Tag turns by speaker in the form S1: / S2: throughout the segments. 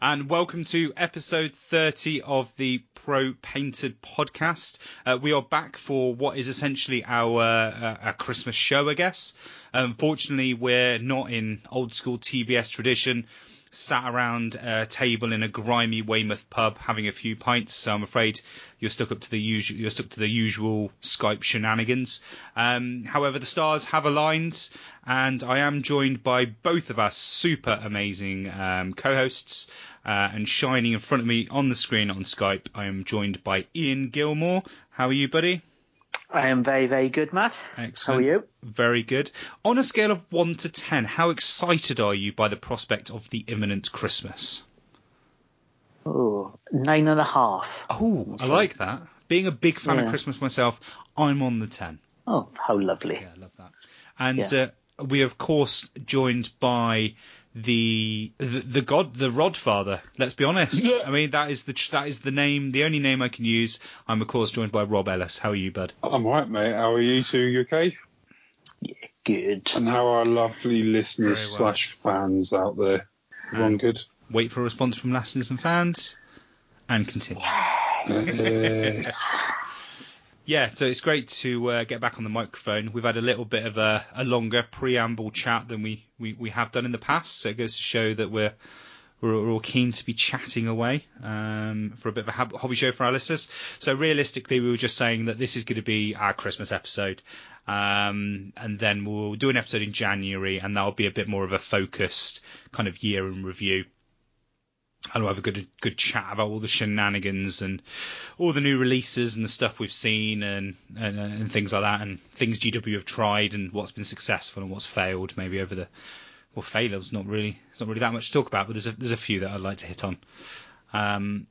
S1: and welcome to episode 30 of the Pro Painted podcast. Uh, we are back for what is essentially our, uh, Christmas show, I guess. Unfortunately, we're not in old school TBS tradition, sat around a table in a grimy Weymouth pub having a few pints. So I'm afraid you're stuck up to the usual. You're stuck to the usual Skype shenanigans. Um, however, the stars have aligned, and I am joined by both of our super amazing um, co-hosts. Uh, and shining in front of me on the screen on Skype, I am joined by Ian Gilmore. How are you, buddy?
S2: I am very, very good, Matt.
S1: Excellent.
S2: How are you?
S1: Very good. On a scale of 1 to 10, how excited are you by the prospect of the imminent Christmas?
S2: Oh, nine and a half.
S1: Oh, I like that. Being a big fan of Christmas myself, I'm on the 10.
S2: Oh, how lovely.
S1: Yeah, I love that. And
S2: Yeah.
S1: uh, we, are of course, joined by the, the the god, the Rodfather. Let's be honest.
S2: Yeah.
S1: I mean, that is the that is the name, the only name I can use. I'm of course joined by Rob Ellis. How are you, bud?
S3: I'm all right, mate. How are you two? You okay?
S2: Yeah, good.
S3: And how are our lovely listeners
S1: well.
S3: slash fans out there? Everyone good?
S1: Wait for a response from listeners and fans, and continue.
S3: Uh,
S1: Yeah, so it's great to uh, get back on the microphone. We've had a little bit of a, a longer preamble chat than we, we, we have done in the past, so it goes to show that we're we're, all keen to be chatting away um, for a bit of a hobby show for our listeners. So realistically, we were just saying that this is going to be our Christmas episode, um, and then we'll do an episode in January, and that'll be a bit more of a focused kind of year in review. And we'll have a good good chat about all the shenanigans and all the new releases and the stuff we've seen and, and and things like that, and things GW have tried and what's been successful and what's failed. Maybe over the well, failures not really it's not really that much to talk about, but there's a there's a few that I'd like to hit on. Um,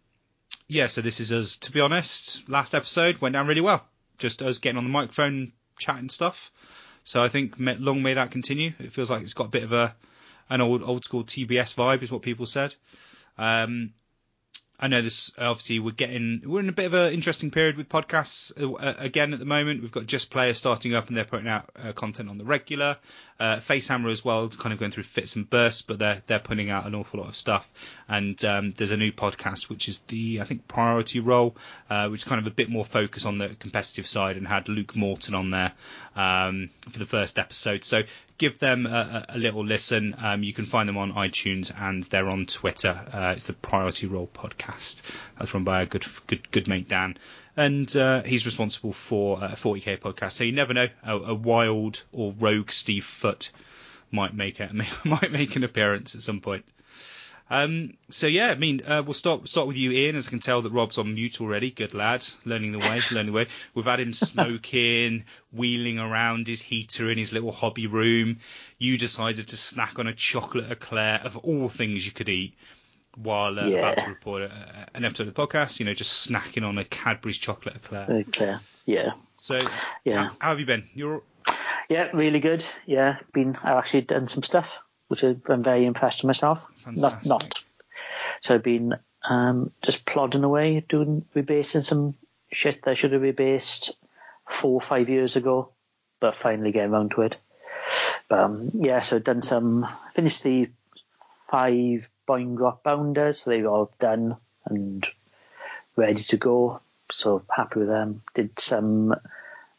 S1: yeah, so this is us. To be honest, last episode went down really well. Just us getting on the microphone, chatting stuff. So I think long may that continue. It feels like it's got a bit of a an old old school TBS vibe, is what people said. Um, I know this. Obviously, we're getting we're in a bit of an interesting period with podcasts uh, again at the moment. We've got Just Player starting up and they're putting out uh, content on the regular. Uh, Facehammer as well, it's kind of going through fits and bursts, but they're they're putting out an awful lot of stuff. And um, there's a new podcast which is the I think Priority Role, uh, which is kind of a bit more focus on the competitive side and had Luke Morton on there um, for the first episode. So give them a, a a little listen. Um, you can find them on iTunes and they're on Twitter. Uh, it's the Priority Role podcast. That's run by a good good good mate Dan, and uh, he's responsible for a 40k podcast. So you never know, a, a wild or rogue Steve Foot might make it might make an appearance at some point. Um, so yeah, I mean, uh, we'll start start with you, Ian. As I can tell that Rob's on mute already. Good lad, learning the way, learning the way. We've had him smoking, wheeling around his heater in his little hobby room. You decided to snack on a chocolate eclair of all things you could eat while uh,
S2: Yeah.
S1: about to report a, an episode of the podcast. You know, just snacking on a Cadbury's chocolate eclair.
S2: Clear. Yeah.
S1: So
S2: Yeah.
S1: how, how have you been? You're
S2: Yeah, really good. Yeah, been I've actually done some stuff which I've been very impressed with myself. Not
S1: Fantastic.
S2: not. So I've been um, just plodding away, doing rebasing some shit that I should have rebased four or five years ago, but finally getting around to it. But, um, yeah, so I've done some finished the five Boingrot Bounders, so they're all done and ready to go. So happy with them. Did some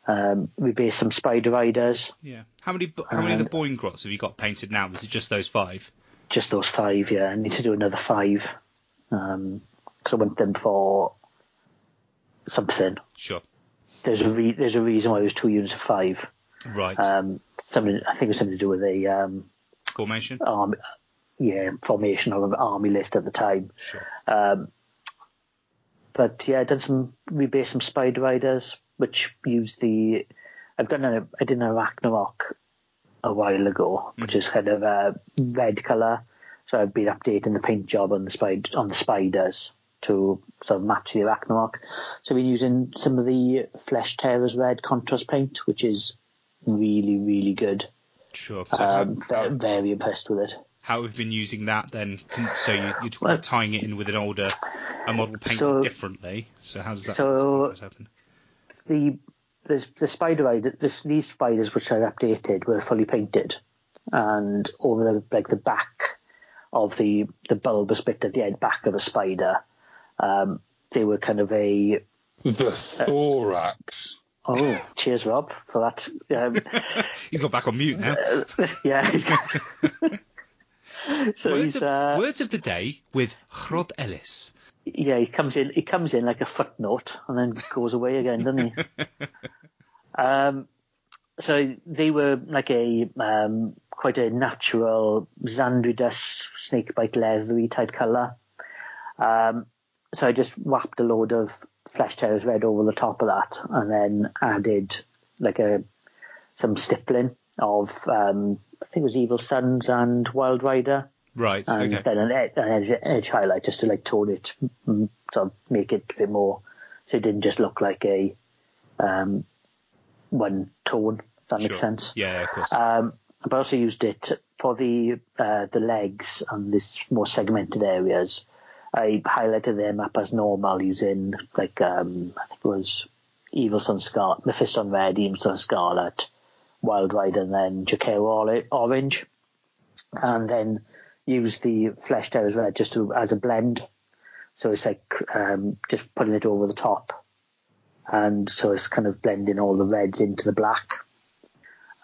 S2: um, rebased some Spider Riders,
S1: yeah. How many how many of the
S2: Um,
S1: Boingrots have you got painted now? Was it just those five?
S2: just those five. Yeah, I need to do another five because I want them for something.
S1: Sure.
S2: There's a re- there's a reason why it was two units of five.
S1: Right.
S2: Um, something I think it was something to do with the um,
S1: Formation.
S2: Yeah, formation of an army list at the time.
S1: Sure.
S2: Um, but yeah, I've done some rebase some Spider Riders, which use the. I've done a I did an Arachnarok a while ago, which is kind of a red color. So I've been updating the paint job on the spider on the spiders to sort of match the Arachnarok. So I've been using some of the Flesh Tearers red contrast paint, which is really really good.
S1: Sure. So
S2: Um,
S1: how,
S2: very impressed with it.
S1: How we've been using that then? So you, you're talking about tying it in with an older a model painted
S2: So-
S1: differently. So how does that,
S2: So-
S1: how does that happen?
S2: the the, the spider rider, this, these spiders which I updated were fully painted, and over the like the back of the the bulbous bit at the end back of a spider. Um, they were kind of a
S3: The thorax.
S2: oh, cheers, Rob, for that. Um,
S1: He's got back on mute now.
S2: yeah. so
S1: words,
S2: he's
S1: of,
S2: uh,
S1: words of the day with Rod Ellis.
S2: yeah, he comes in. He comes in like a footnote and then goes away again, doesn't he? um, so they were like a um, quite a natural Zandri Dust snakebite leathery type colour. Um, so I just whapped a load of flesh tearers red over the top of that, and then added like a some stippling of um, I think it was Evil Sunz and Wild Rider
S1: Right.
S2: and
S1: okay.
S2: then an, ed- an edge, edge highlight just to like tone it, mm, sort of make it a bit more, so it didn't just look like a um, one tone. If that makes sense.
S1: Yeah, of course.
S2: Um, but I also used it for the uh, the legs and this more segmented areas. I highlighted them up as normal using like um, I think it was Evil Sunz Scarlet, Mephisto Red, Evil Sunz Scarlet, Wild Rider, and then Jokaero Orange, and then use the Flesh as Red just to as a blend. So it's like um, just putting it over the top, and so it's kind of blending all the reds into the black,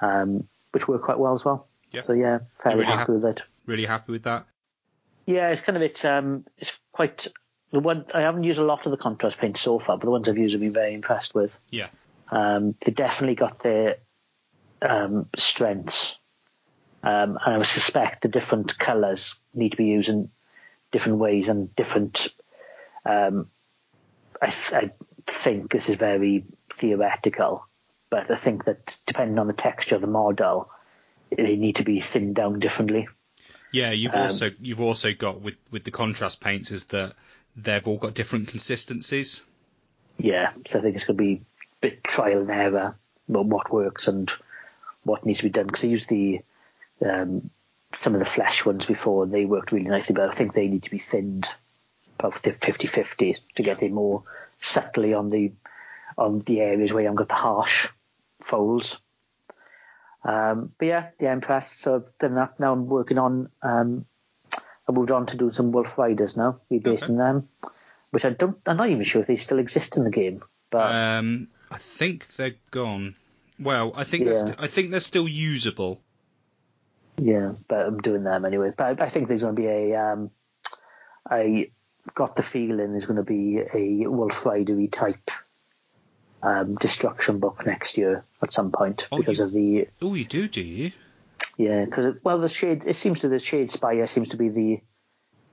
S2: um, which worked quite well as well.
S1: Yeah.
S2: So yeah, fairly
S1: really
S2: happy
S1: hap-
S2: with it.
S1: Really happy with that.
S2: Yeah, it's kind of it's um it's quite the one I haven't used a lot of the contrast paint so far, but the ones I've used I've been very impressed with.
S1: Yeah.
S2: Um, they definitely got their um, strengths, um, and I would suspect the different colours need to be used in different ways and different. Um, I, th- I think this is very theoretical, but I think that depending on the texture of the model, they need to be thinned down differently.
S1: Yeah, you've
S2: Um,
S1: also you've also got with with the contrast paints is that they've all got different consistencies.
S2: yeah, so I think it's going to be a bit trial and error about what works and what needs to be done. Because I used the um, some of the flesh ones before, and they worked really nicely, but I think they need to be thinned about 50-50 to get it more subtly on the on the areas where you haven't got the harsh folds. Um, but yeah, yeah, impressed. So I've done that. Now I'm working on. Um, I moved on to do some Wolf Riders now, rebasing them, which I don't. I'm not even sure if they still exist in the game. But
S1: Um, I think they're gone. Well, I think they're
S2: Yeah.
S1: st- I think they're still usable.
S2: Yeah, but I'm doing them anyway. But I, I think there's going to be a. Um, I got the feeling there's going to be a Wolf Ridery type um, destruction book next year at some point
S1: Oh,
S2: because
S1: you-
S2: of the
S1: Oh, you do, do you?
S2: yeah because well the shade it seems to the Shadespire seems to be the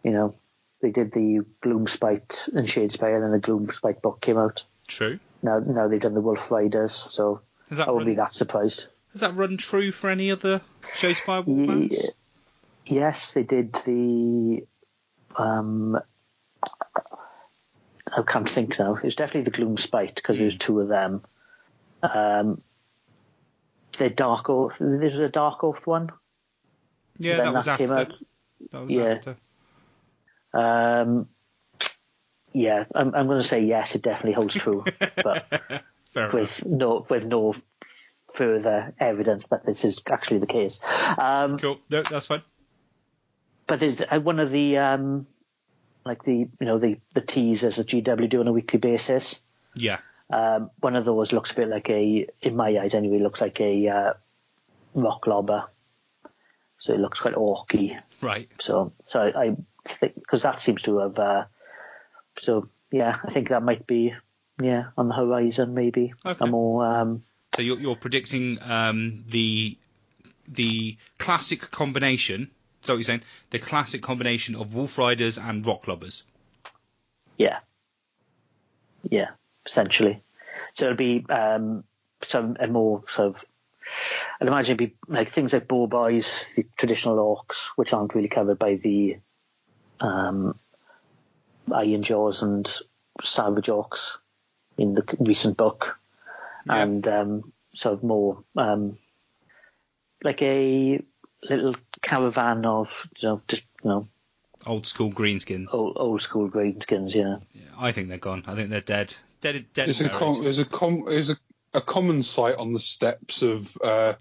S2: you know they did the Gloomspite and Shadespire and then the Gloomspite book came out.
S1: True.
S2: Now now they've done the Wolf Riders, so
S1: Has that
S2: I wouldn't
S1: run,
S2: be that surprised.
S1: has that run true for any other
S2: Ye-
S1: Warbands?
S2: Yes, they did the. Um, I can't think now. It was definitely the Gloomspite because there's two of them. Um, the Dark Oath. There's a Dark Oath one.
S1: Yeah,
S2: then
S1: that was after.
S2: out.
S1: That was
S2: Yeah.
S1: after.
S2: Um, yeah, I'm, I'm going to say yes. It definitely holds true, but
S1: Fair enough.
S2: with no with no further evidence that this is actually the case. Um,
S1: Cool. No, that's fine.
S2: but there's uh, one of the um, like the you know the the teasers that GW do on a weekly basis.
S1: Yeah.
S2: Um, one of those looks a bit like a, in my eyes anyway, looks like a uh, rock lobber. So it looks quite orky.
S1: Right.
S2: So so I, I think because that seems to have. Uh, so yeah, I think that might be yeah on the horizon maybe
S1: Okay.
S2: a more um,
S1: So you're, you're predicting um, the the classic combination. So what you're saying? The classic combination of Wolf Riders and Rock Lobbers.
S2: Yeah. Yeah, essentially. So it'll be um, some a more sort of. I'd imagine it'd be like things like boar boys, the traditional orcs, which aren't really covered by the um, Ironjawz and Savage Orcs in the recent book,
S1: Yeah.
S2: and um, sort of more um, like a little caravan of you know just you know
S1: Old school greenskins.
S2: old, old school greenskins, yeah.
S1: Yeah, I think they're gone. I think they're dead. Dead. Dead.
S3: There's a,
S1: and
S3: com- there's a, com- there's a, a common sight on the steps of uh,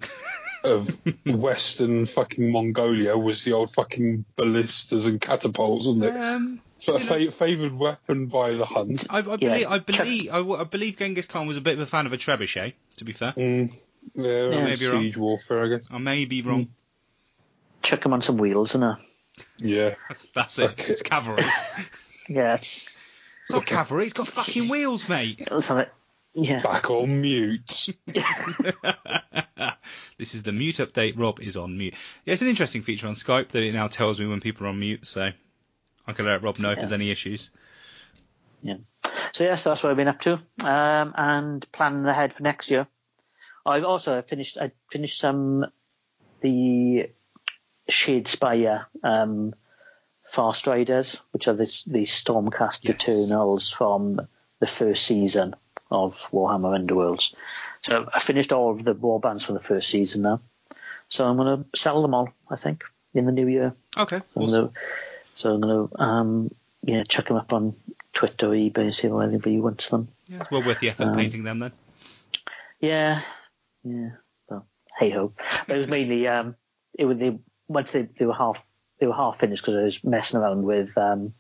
S3: of Western fucking Mongolia was the old fucking ballistas and catapults, wasn't it?
S1: Um,
S3: So a fa- favoured weapon by the Hun.
S1: I, I
S2: Yeah,
S1: believe, I
S2: Chuck-
S1: believe, I, w- I believe Genghis Khan was a bit of a fan of a trebuchet. To be fair,
S3: Mm, yeah,
S1: maybe
S3: siege warfare, I guess.
S1: I may be wrong.
S2: Chuck him on some wheels, and
S3: Yeah.
S1: That's it.
S3: Okay.
S1: It's cavalry.
S2: yeah,
S1: It's not cavalry. It's got fucking wheels, mate.
S2: something. Yeah,
S3: Back on mute.
S1: this is the mute update. Rob is on mute. Yeah, it's an interesting feature on Skype that it now tells me when people are on mute, so I can let Rob know if
S2: Yeah.
S1: there's any issues.
S2: yeah. So yes, that's what I've been up to, um, and planning ahead for next year. I've also finished. I finished some the Shadespire um, Farstriders, which are these Stormcast
S1: Yes.
S2: Eternals from the first season of Warhammer Underworlds. So I finished all of the war bands from the first season now. So I'm going to sell them all, I think, in the new year.
S1: Okay.
S2: So I'm gonna, so I'm gonna um, yeah, chuck them up on Twitter, or eBay, see if anybody wants them.
S1: Yeah, well worth the effort
S2: Um,
S1: painting them then.
S2: Yeah, yeah. Well, hey ho. It was mainly um, it was they once they, they were half they were half finished because I was messing around with um,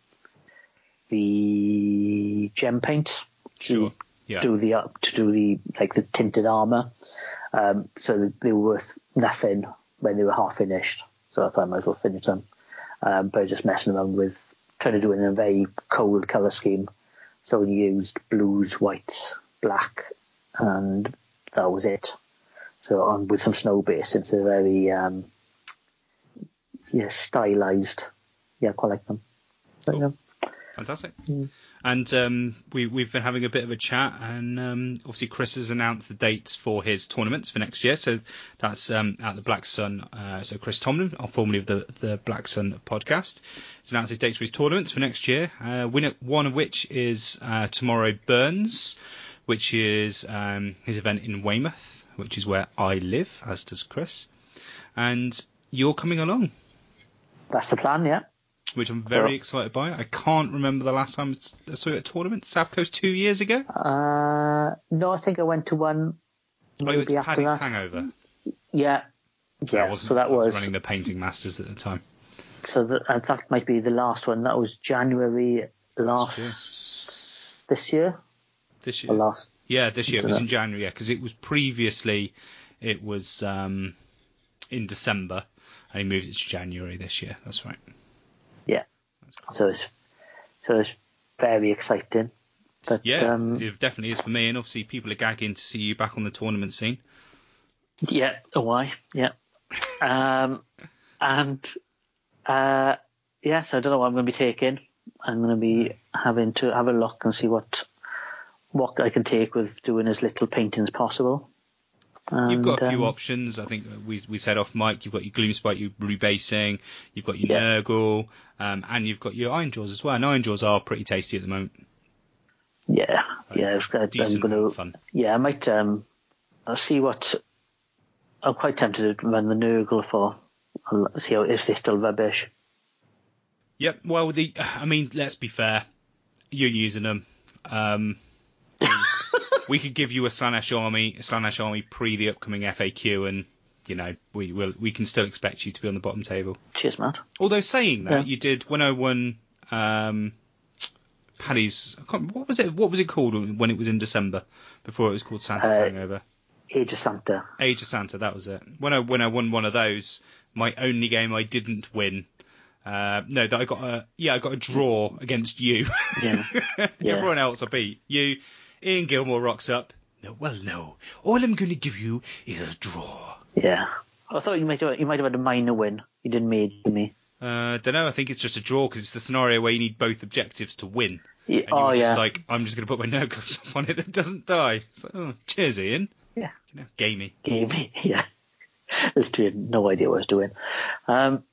S2: the gem paint.
S1: Sure.
S2: To
S1: Yeah.
S2: do the up to do the like the tinted armor. Um, so they were worth nothing when they were half finished. So I thought I might as well finish them. Um, but I was just messing around with trying to do it in a very cold color scheme. So we used blues, whites, black, and that was it. So on with some snow base, it's a very um, yeah stylized. Yeah, I quite like them. But,
S1: Cool.
S2: yeah.
S1: Fantastic.
S2: Mm.
S1: And um, we, we've been having a bit of a chat, and um, obviously Chris has announced the dates for his tournaments for next year. So that's um, at the Black Sun. Uh, so Chris Tomlin, formerly of the the Black Sun podcast, has announced his dates for his tournaments for next year. Uh, one of which is uh, tomorrow Burns, which is um, his event in Weymouth, which is where I live, as does Chris. And you're coming along,
S2: That's the plan. Yeah.
S1: Which I'm very
S2: So-
S1: excited by. I can't remember the last time I saw you at a tournament. South Coast two years ago.
S2: Uh, no, I think I went to one.
S1: you went
S2: maybe
S1: to
S2: after
S1: Paddy's
S2: that.
S1: Hangover.
S2: Yeah. Yeah, so that
S1: I was
S2: was,
S1: running the Painting Masters at the time.
S2: so that, uh, that might be the last one. That was January last this year
S1: This
S2: or
S1: year.
S2: last.
S1: Yeah, this year it was
S2: Dunno.
S1: in January. Yeah, because it was previously it was um, in December, and he moved it to January this year. That's right.
S2: Yeah.
S1: Cool.
S2: So it's so it's very exciting. But
S1: Yeah,
S2: um,
S1: it definitely is for me, and obviously people are gagging to see you back on the tournament scene.
S2: yeah, oh, why? Yeah. Um, and uh, yes, I don't know what I'm going to be taking. I'm going to be having to have a look and see what what I can take with doing as little painting as possible.
S1: You've got a few
S2: um,
S1: options. I think we we said off mic. You've got your Gloomspite, your rebasing. You've got your
S2: Yeah.
S1: Nurgle, um, and you've got your Ironjawz as well. And Ironjawz are pretty tasty at the moment.
S2: Yeah, yeah. I've got- I'm
S1: Decent
S2: going to
S1: fun.
S2: Yeah, I might. Um, I'll see what. I'm quite tempted to run the Nurgle for. I'll see how if they're still rubbish.
S1: Yep. Well, the I mean, let's be fair. You're using them. Um, we could give you a Slaanesh army, a Slaanesh army pre the upcoming FAQ, and you know we will we can still expect you to be on the bottom table.
S2: Cheers, Matt.
S1: Although saying that,
S2: Yeah.
S1: you did when I won um, Paddy's. What was it? What was it called when it was in December? Before it was called Santa's
S2: Uh,
S1: Hangover.
S2: Age of Santa.
S1: Age of Santa, that was it. When I when I won one of those, my only game I didn't win. Uh, no, that I got a yeah, I got a draw against you.
S2: Yeah. Yeah.
S1: Everyone else I beat. You, Ian Gilmore rocks up. No, well, no. All I'm going to give you is a draw.
S2: Yeah. I thought you might have, you might have had a minor win. You didn't made me.
S1: Uh, don't know. I think it's just a draw because it's the scenario where you need both objectives to win.
S2: Yeah,
S1: And you
S2: oh
S1: were
S2: yeah.
S1: just like, I'm just going to put my Nurgle stuff on it that doesn't die. It's like, oh, cheers, Ian.
S2: Yeah.
S1: You know, gamey.
S2: Gamey. Yeah. This dude had no idea what I was doing. Um.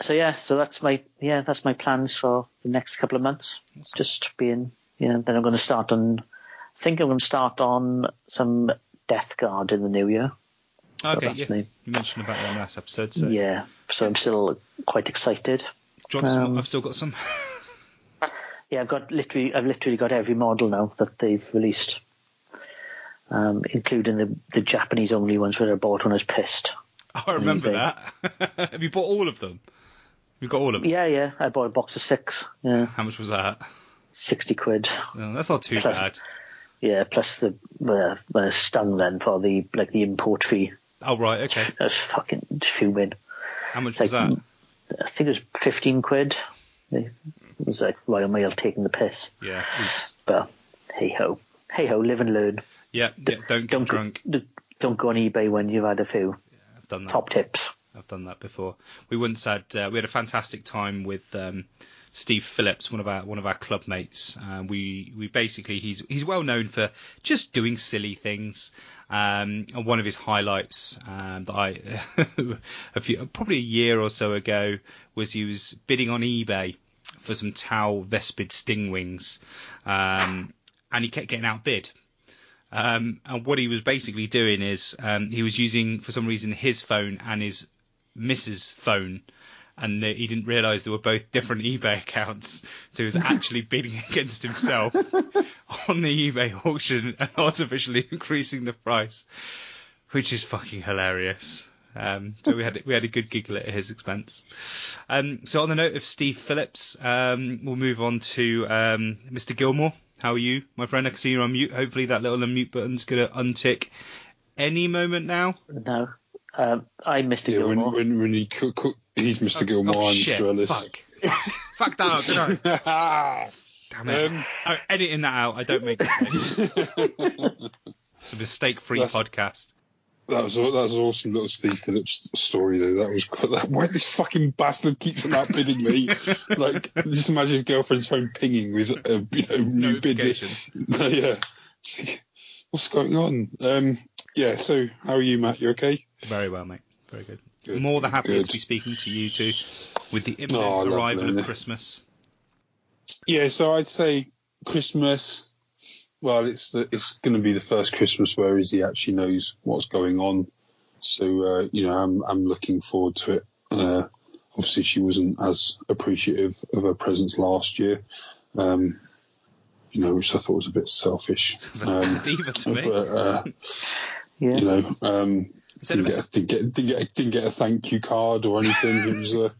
S2: So yeah. So that's my yeah. That's my plans for the next couple of months. Just being yeah. Then I'm going to start on. I think I'm going to start on some Death Guard in the new year. So
S1: okay, yeah.
S2: me.
S1: You mentioned about that last episode. So
S2: Yeah. So I'm still quite excited.
S1: Do you want some?
S2: Um,
S1: I've still got some.
S2: Yeah, I've got literally, I've literally got every model now that they've released, um, including the the Japanese only ones where I bought when I was pissed.
S1: Oh, I remember that. Have you bought all of them? You got all of them.
S2: Yeah, yeah. I bought a box of six. Yeah,
S1: How much was that?
S2: sixty quid.
S1: No, that's not too
S2: Plus-
S1: bad.
S2: Yeah, plus the uh, uh, stung then for the like the import fee.
S1: Oh right, okay.
S2: I was fucking fuming.
S1: How much
S2: Like,
S1: was that?
S2: I think it was fifteen quid. It was like Royal Mail taking the piss.
S1: Yeah. Oops.
S2: But hey ho, hey ho, live and learn.
S1: Yeah. yeah don't get
S2: Don't
S1: drunk.
S2: Go, don't go on eBay when you've had a few.
S1: I've done that.
S2: Top tips.
S1: I've done that before. We once had uh, we had a fantastic time with um, Steve Phillips, one of our one of our club mates. Uh, we we basically he's he's well known for just doing silly things. Um, and one of his highlights um, that I a few probably a year or so ago was he was bidding on eBay for some Tau Vespid sting wings, um, and he kept getting outbid. Um, and what he was basically doing is um, he was using, for some reason, his phone and his missus' phone, and that he didn't realise they were both different eBay accounts. So he was actually bidding against himself on the eBay auction and artificially increasing the price, which is fucking hilarious. Um, so we had we had a good giggle at his expense. Um, so on the note of Steve Phillips, um, we'll move on to um, Mr. Gilmore. How are you, my friend? I can see you're on mute. Hopefully that little unmute button's gonna untick any moment now.
S2: No, um, I'm Mr.
S3: Yeah, when,
S2: Gilmore.
S3: when, when he cook, cook, he's Mr. Gilmore,
S1: oh
S3: I'm
S1: shit!
S3: Mr. Ellis.
S1: Fuck. Fuck that up. No.
S3: that
S1: Damn it.
S3: Um,
S1: I'm editing that out. I don't make mistakes. it's a mistake-free podcast.
S3: That was that was an awesome little Steve Phillips story though. That was quite, that, why this fucking bastard keeps on outbidding me. like just imagine his girlfriend's phone pinging with a you know new bid.
S1: Notifications.
S3: yeah. What's going on? Um, yeah. So how are you, Matt? You okay?
S1: Very well, mate. Very good.
S3: Good,
S1: More than happy
S3: good.
S1: to be speaking to you two with the imminent
S3: Oh,
S1: arrival of? Christmas.
S3: Yeah, so I'd say Christmas. Well, it's the, it's going to be the first Christmas where Izzy actually knows what's going on. So uh, you know, I'm I'm looking forward to it. Uh, obviously, she wasn't as appreciative of her presence last year. Um, you know, which I thought was a bit selfish. Um,
S1: to me.
S3: but uh,
S2: Yeah.
S3: you know, um,
S1: Is that a
S3: didn't get, a, didn't get didn't get didn't get a thank you card or anything. It was a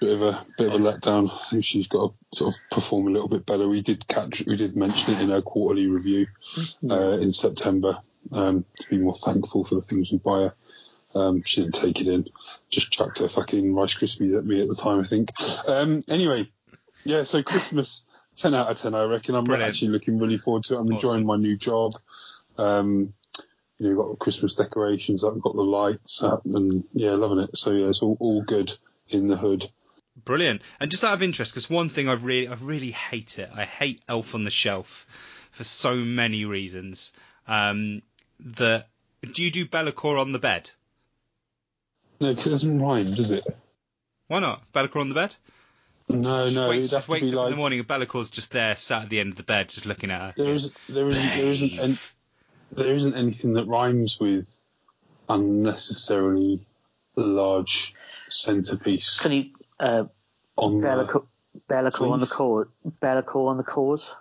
S3: bit of a bit of a letdown. I think she's got to sort of perform a little bit better. We did catch we did mention it in her quarterly review uh, in September um, to be more thankful for the things we buy her. Um, she didn't take it in, just chucked her fucking Rice Krispies at me at the time, I think. Um, anyway, yeah, so Christmas, 10 out of 10, I reckon. I'm
S1: Brilliant.
S3: actually looking really forward to it. I'm
S1: Awesome.
S3: enjoying my new job. Um, you know, you've got the Christmas decorations up, we've got the lights up, and yeah, loving it. So yeah, it's all, all good in the hood.
S1: Brilliant. And just out of interest, because one thing I really, I really hate it. I hate Elf on the Shelf for so many reasons. Um, the do you do Be'lakor on the bed?
S3: No, because it doesn't rhyme, does it?
S1: Why not Be'lakor on the bed?
S3: No,
S1: Just
S3: no,
S1: wait, just
S3: to
S1: wakes
S3: be
S1: up in the morning and Be'lakor's just there, sat at the end of the bed, just looking at her.
S3: There, is, there, isn't, there, isn't, an, there isn't anything that rhymes with unnecessarily large centerpiece
S2: Can you uh,
S3: on the,
S2: Be'lakor, Be'lakor on the
S3: Please.
S2: cause? Be'lakor on the cause?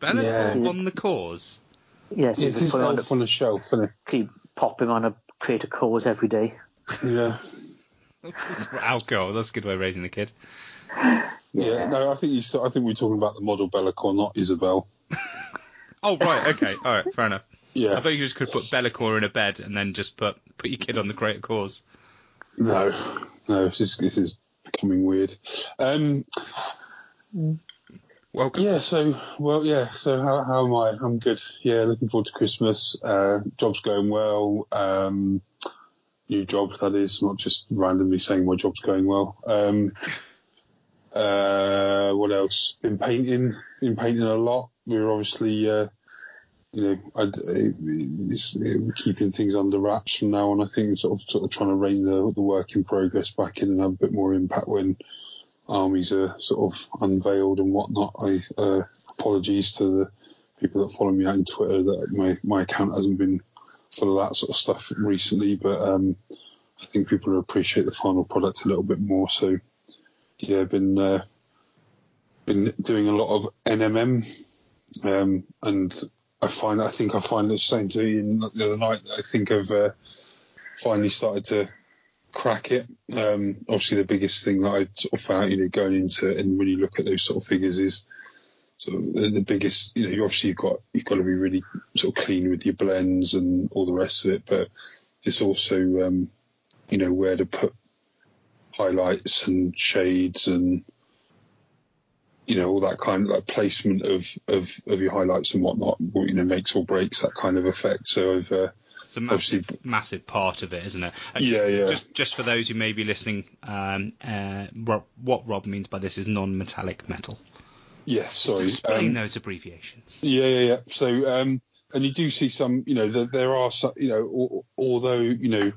S1: Be'lakor
S3: Yeah.
S1: on the cause.
S2: Yes,
S3: yeah,
S2: you put on
S3: elf on a shelf, isn't it?
S2: keep pop him on a create a cause every day.
S3: Yeah.
S1: Alcohol. That's a good way of raising a kid.
S3: Yeah, no, I think you. I think we're talking about the model Be'lakor, not Isabel.
S1: Oh right, okay, all right, fair enough. Yeah, I
S3: Yeah,
S1: thought you just could put Be'lakor in a bed and then just put put your kid on the greater cause.
S3: no, no, this is, this is becoming weird. Um,
S1: Welcome.
S3: yeah, so well, yeah, so how, how am I? I'm good. Yeah, looking forward to Christmas. Uh, job's going well. Um, new job that is, not just randomly saying my job's going well. Um, uh, what else? Been painting. Been painting a lot. We're obviously. Uh, you know, I'd, keeping things under wraps from now on. I think sort of sort of trying to rein the, the work in progress back in and have a bit more impact when armies are sort of unveiled and whatnot. I uh, apologies to the people that follow me out on Twitter that my my account hasn't been full of that sort of stuff recently, but um, I think people appreciate the final product a little bit more. So yeah, been uh, been doing a lot of NMM, um, and I find I think I find it saying to the other night I think I've uh, finally started to crack it. Um, obviously, the biggest thing that I sort of found, you know, going into and when you look at those sort of figures is sort of the, the biggest. You know, you obviously you've got you've got to be really sort of clean with your blends and all the rest of it, but it's also um, you know where to put highlights and shades and you know all that kind of like placement of of, of your highlights and whatnot you know makes or breaks that kind of effect so I've uh,
S1: It's a massive, massive part of it, isn't it? And
S3: Yeah, yeah.
S1: Just, just for those who may be listening, um, uh, Rob, what Rob means by this is non-metallic metal.
S3: yeah sorry
S1: Explain
S3: um,
S1: those abbreviations.
S3: Yeah, yeah, yeah. So, um, and you do see some, you know, there, there are some, you know, al- although, you know,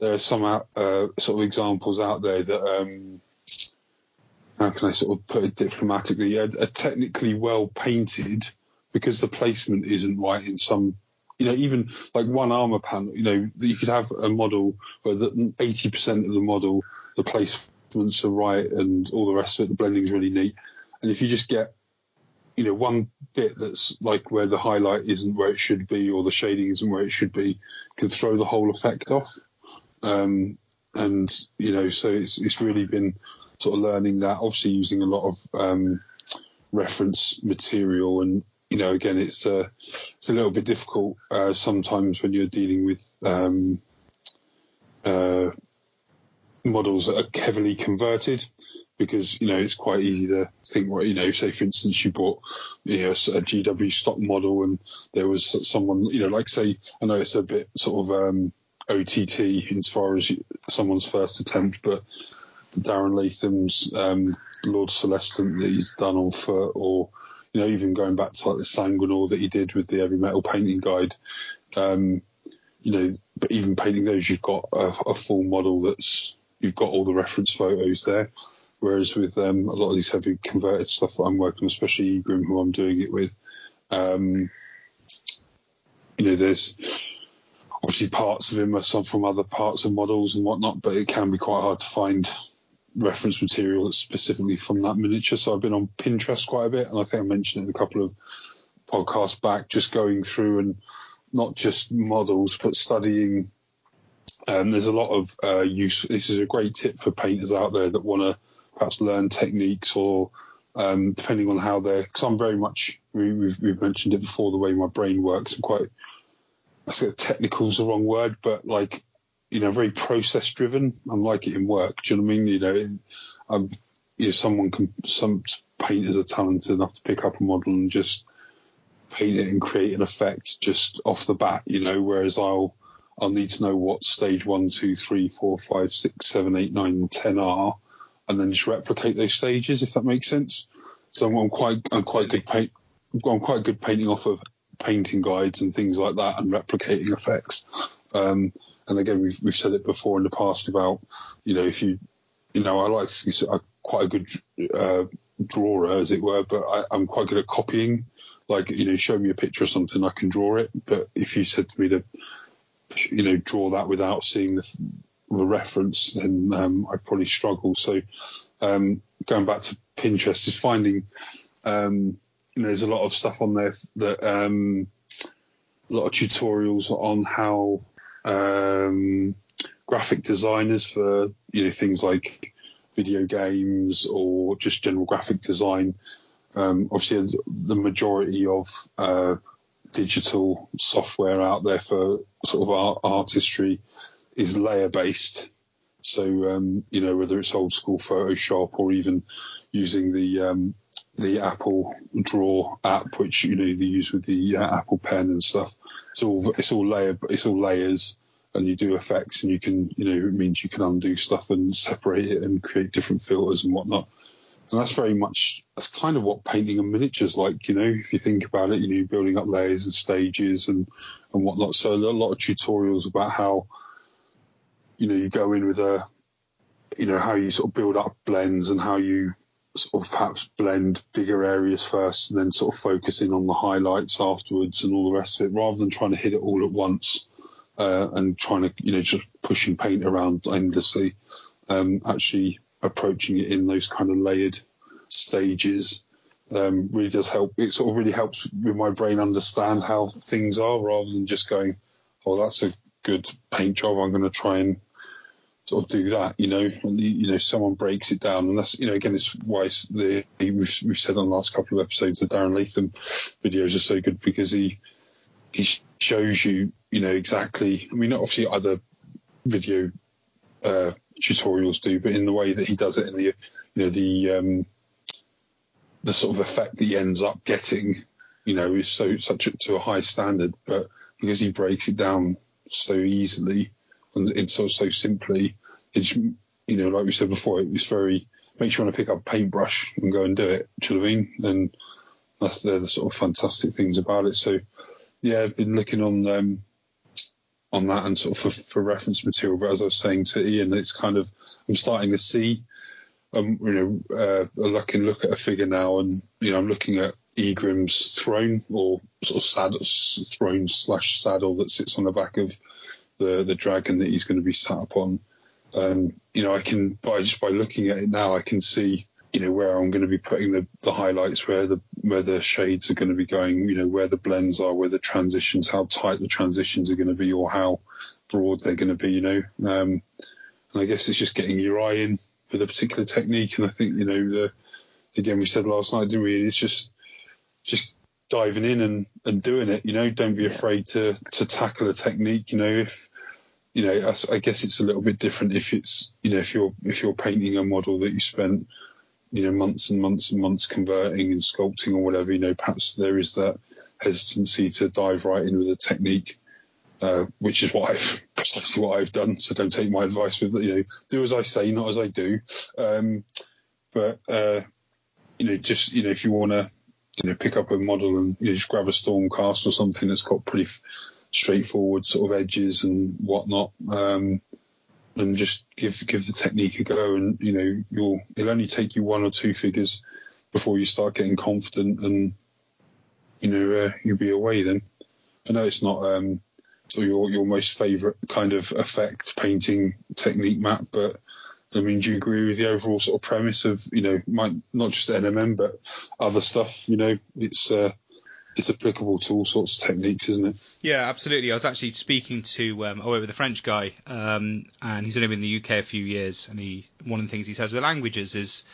S3: there are some out, uh, sort of examples out there that, um, how can I sort of put it diplomatically, are, technically well painted because the placement isn't right in some, you know, even like one armor panel, you know, you could have a model where the 80% of the model, the placements are right and all the rest of it, the blending's really neat. And if you just get you know, one bit that's like where the highlight isn't where it should be or the shading isn't where it should be can throw the whole effect off. Um, and, you know, so it's, it's really been sort of learning that, obviously using a lot of, um, reference material. And, you know, again, it's, uh, it's a little bit difficult, uh, sometimes when you're dealing with, um, uh, models that are heavily converted because you know it's quite easy to think well, you know say for instance you bought you know a GW stock model and there was someone you know like say I know it's a bit sort of um, OTT as far as someone's first attempt but Darren Latham's um, Lord Celestant that he's done on foot or you know even going back to like the Sanguinor that he did with the heavy metal painting guide um, you know but even painting those you've got a, a full model that's you've got all the reference photos there. Whereas with um, a lot of these heavy converted stuff that I'm working especially Egrimm, who I'm doing it with, um, you know, there's obviously parts of him are some from other parts of models and whatnot, but it can be quite hard to find reference material that's specifically from that miniature. So I've been on Pinterest quite a bit, and I think I mentioned it in a couple of podcasts back, just going through and not just models, but studying. Um, there's a lot of uh, use. This is a great tip for painters out there that want to perhaps learn techniques or um, depending on how they're. Because I'm very much we, we've, we've mentioned it before the way my brain works. I'm quite. I think technical is the wrong word, but like you know, very process driven. I'm like it in work. Do you know what I mean? You know, you know, someone can some painters are talented enough to pick up a model and just paint it and create an effect just off the bat. You know, whereas I'll I'll need to know what stage one, two, three, four, five, six, seven, eight, nine, and ten are, and then just replicate those stages if that makes sense. So I'm, I'm quite I'm quite good paint I'm quite good painting off of painting guides and things like that and replicating effects. Um, and again, we've we've said it before in the past about you know if you you know I like I'm quite a good uh, drawer as it were, but I, I'm quite good at copying. Like you know, show me a picture of something, I can draw it. But if you said to me to you know draw that without seeing the, the reference, then um, I probably struggle. So um, going back to Pinterest is finding um, you know, there's a lot of stuff on there that um, a lot of tutorials on how um, graphic designers for you know things like video games or just general graphic design. Um, obviously, the majority of uh, digital software out there for sort of art, artistry is layer based. So um, you know whether it's old school Photoshop or even using the um, the Apple Draw app, which you know they use with the uh, Apple Pen and stuff. It's all it's all layer it's all layers, and you do effects, and you can you know it means you can undo stuff and separate it and create different filters and whatnot. And that's very much that's kind of what painting a miniature's like, you know. If you think about it, you know, building up layers and stages and and whatnot. So a lot of tutorials about how you know you go in with a you know how you sort of build up blends and how you sort of perhaps blend bigger areas first and then sort of focusing on the highlights afterwards and all the rest of it rather than trying to hit it all at once uh, and trying to you know just pushing paint around endlessly um, actually approaching it in those kind of layered stages um, really does help. It sort of really helps with my brain understand how things are rather than just going oh that's a good paint job. I'm going to try and sort of do that, you know, and you know, someone breaks it down, and that's you know, again, it's why the we've, we've said on the last couple of episodes the Darren Latham videos are so good because he he shows you, you know, exactly. I mean, obviously other video uh, tutorials do, but in the way that he does it, in the you know the um, the sort of effect that he ends up getting, you know, is so such a, to a high standard, but because he breaks it down so easily and it's so simply, it's you know, like we said before, it's very makes you want to pick up a paintbrush and go and do it. Do you know what I mean? And that's they're the sort of fantastic things about it. So yeah, I've been looking on um, on that and sort of for, for reference material. But as I was saying to Ian, it's kind of I'm starting to see. Um, you know, uh, I can look at a figure now, and you know, I'm looking at Egrimm's throne or sort of saddle, throne slash saddle that sits on the back of the the dragon that he's going to be sat upon. Um, you know, I can by just by looking at it now, I can see you know where I'm going to be putting the, the highlights, where the where the shades are going to be going, you know where the blends are, where the transitions, how tight the transitions are going to be, or how broad they're going to be. You know, um, and I guess it's just getting your eye in with a particular technique. And I think you know the again we said last night, didn't we? It's just just diving in and, and doing it. You know, don't be afraid to to tackle a technique. You know, if you know, I, I, guess it's a little bit different if it's you know if you're if you're painting a model that you spent you know months and months and months converting and sculpting or whatever. You know, perhaps there is that hesitancy to dive right in with a technique. Uh, which is what I've precisely what I've done. So don't take my advice with you know do as I say, not as I do. Um, but uh, you know, just you know, if you want to you know, pick up a model and you know, just grab a Stormcast or something that's got pretty straightforward sort of edges and whatnot, um, and just give give the technique a go. And you know, you'll it'll only take you one or two figures before you start getting confident, and you know, uh, you'll be away then. I know it's not um, so your your most favourite kind of effect painting technique, Matt, but I mean, do you agree with the overall sort of premise of you know, might, not just NMM but other stuff? You know, it's uh, it's applicable to all sorts of techniques, isn't it?
S1: Yeah, absolutely. I was actually speaking to um, with a French guy, um, and he's only been in the UK a few years, and he one of the things he says with languages is,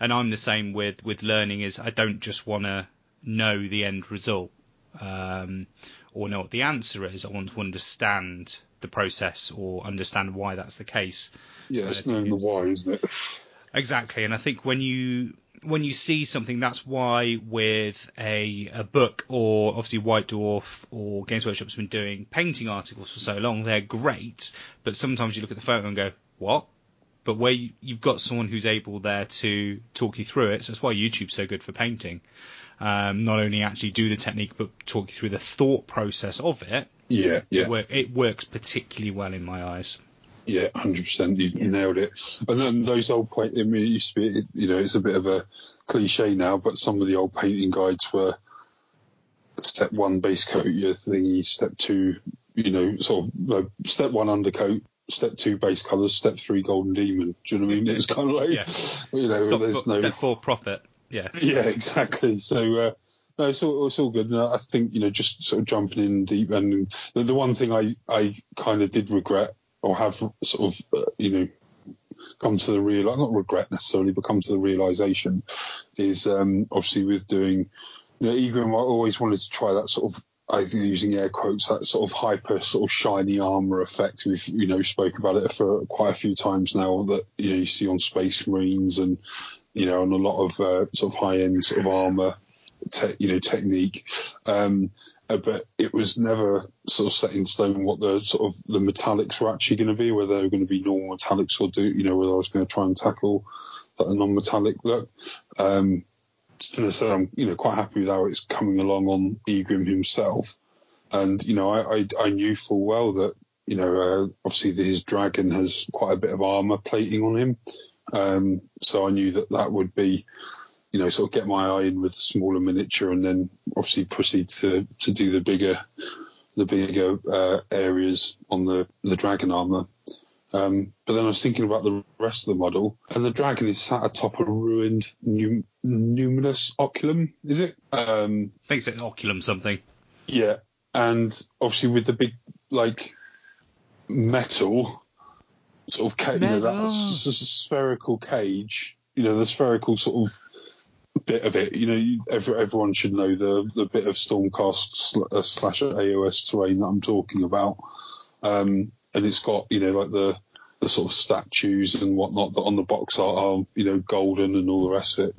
S1: and I'm the same with with learning is I don't just want to know the end result um, or know what the answer is. I want to understand the process or understand why that's the case.
S3: Yeah, it's knowing the why, isn't it?
S1: Exactly, and I think when you when you see something, that's why with a a book or obviously White Dwarf or Games Workshop's been doing painting articles for so long, they're great. But sometimes you look at the photo and go, what? But where you, you've got someone who's able there to talk you through it, so that's why YouTube's so good for painting. Um, not only actually do the technique, but talk you through the thought process of it.
S3: Yeah, yeah.
S1: It, work, it works particularly well in my eyes.
S3: Yeah, hundred percent. You yeah. nailed it. And then those old paint. I mean, it used to be. You know, it's a bit of a cliche now, but some of the old painting guides were step one base coat your thingy, step two, you know, sort of step one undercoat, step two base colours, step three golden demon. Do you know what I mean? It's kind of like, yeah. you know,
S1: step,
S3: there's no
S1: step four profit. Yeah.
S3: Yeah, exactly. So. Uh, no, it's all, it's all good. I think you know, just sort of jumping in deep. And the, the one thing I I kind of did regret or have sort of uh, you know come to the real not regret necessarily, but come to the realization is um, obviously with doing you know. I always wanted to try that sort of I think using air quotes that sort of hyper sort of shiny armor effect. We've you know spoke about it for quite a few times now that you know you see on Space Marines and you know on a lot of uh, sort of high end sort of armor. Te- you know technique um, but it was never sort of set in stone what the sort of the metallics were actually going to be, whether they were going to be normal metallics or do you know whether I was going to try and tackle a non-metallic look. Um, and I said I'm you know quite happy with how it's coming along on Egrimm himself, and you know I, I, I knew full well that you know uh, obviously his dragon has quite a bit of armor plating on him, um, so I knew that that would be you know, sort of get my eye in with the smaller miniature, and then obviously proceed to to do the bigger the bigger uh, areas on the the dragon armor. Um, but then I was thinking about the rest of the model, and the dragon is sat atop a ruined num- numinous occulum. Is it? Um,
S1: I think it's occulum something.
S3: Yeah, and obviously with the big like metal sort of ca- you know that s- s- spherical cage. You know the spherical sort of bit of it. You know you, every, everyone should know the the bit of Stormcast sl- uh, slash AOS terrain that I'm talking about. Um, and it's got you know like the the sort of statues and whatnot that on the box are, are you know golden and all the rest of it.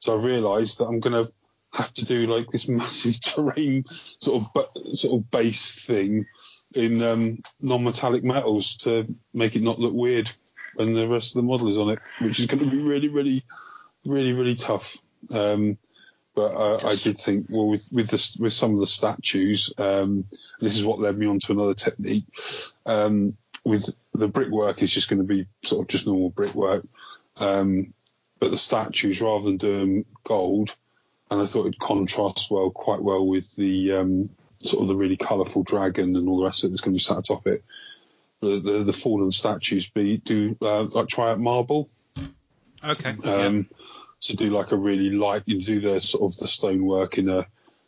S3: So I realised that I'm going to have to do like this massive terrain sort of sort of base thing in um, non-metallic metals to make it not look weird when the rest of the model is on it, which is going to be really, really, really, really tough. Um, but I, I did think, well, with with the, with some of the statues, um, this is what led me on to another technique. Um, with the brickwork is just going to be sort of just normal brickwork, um, but the statues rather than doing gold, and I thought it'd contrast well, quite well with the um, sort of the really colourful dragon and all the rest of it that's going to be sat atop it. The the, the fallen statues be do uh, like try out marble.
S1: Okay.
S3: Um, So do like a really light. You do the sort of the stonework in a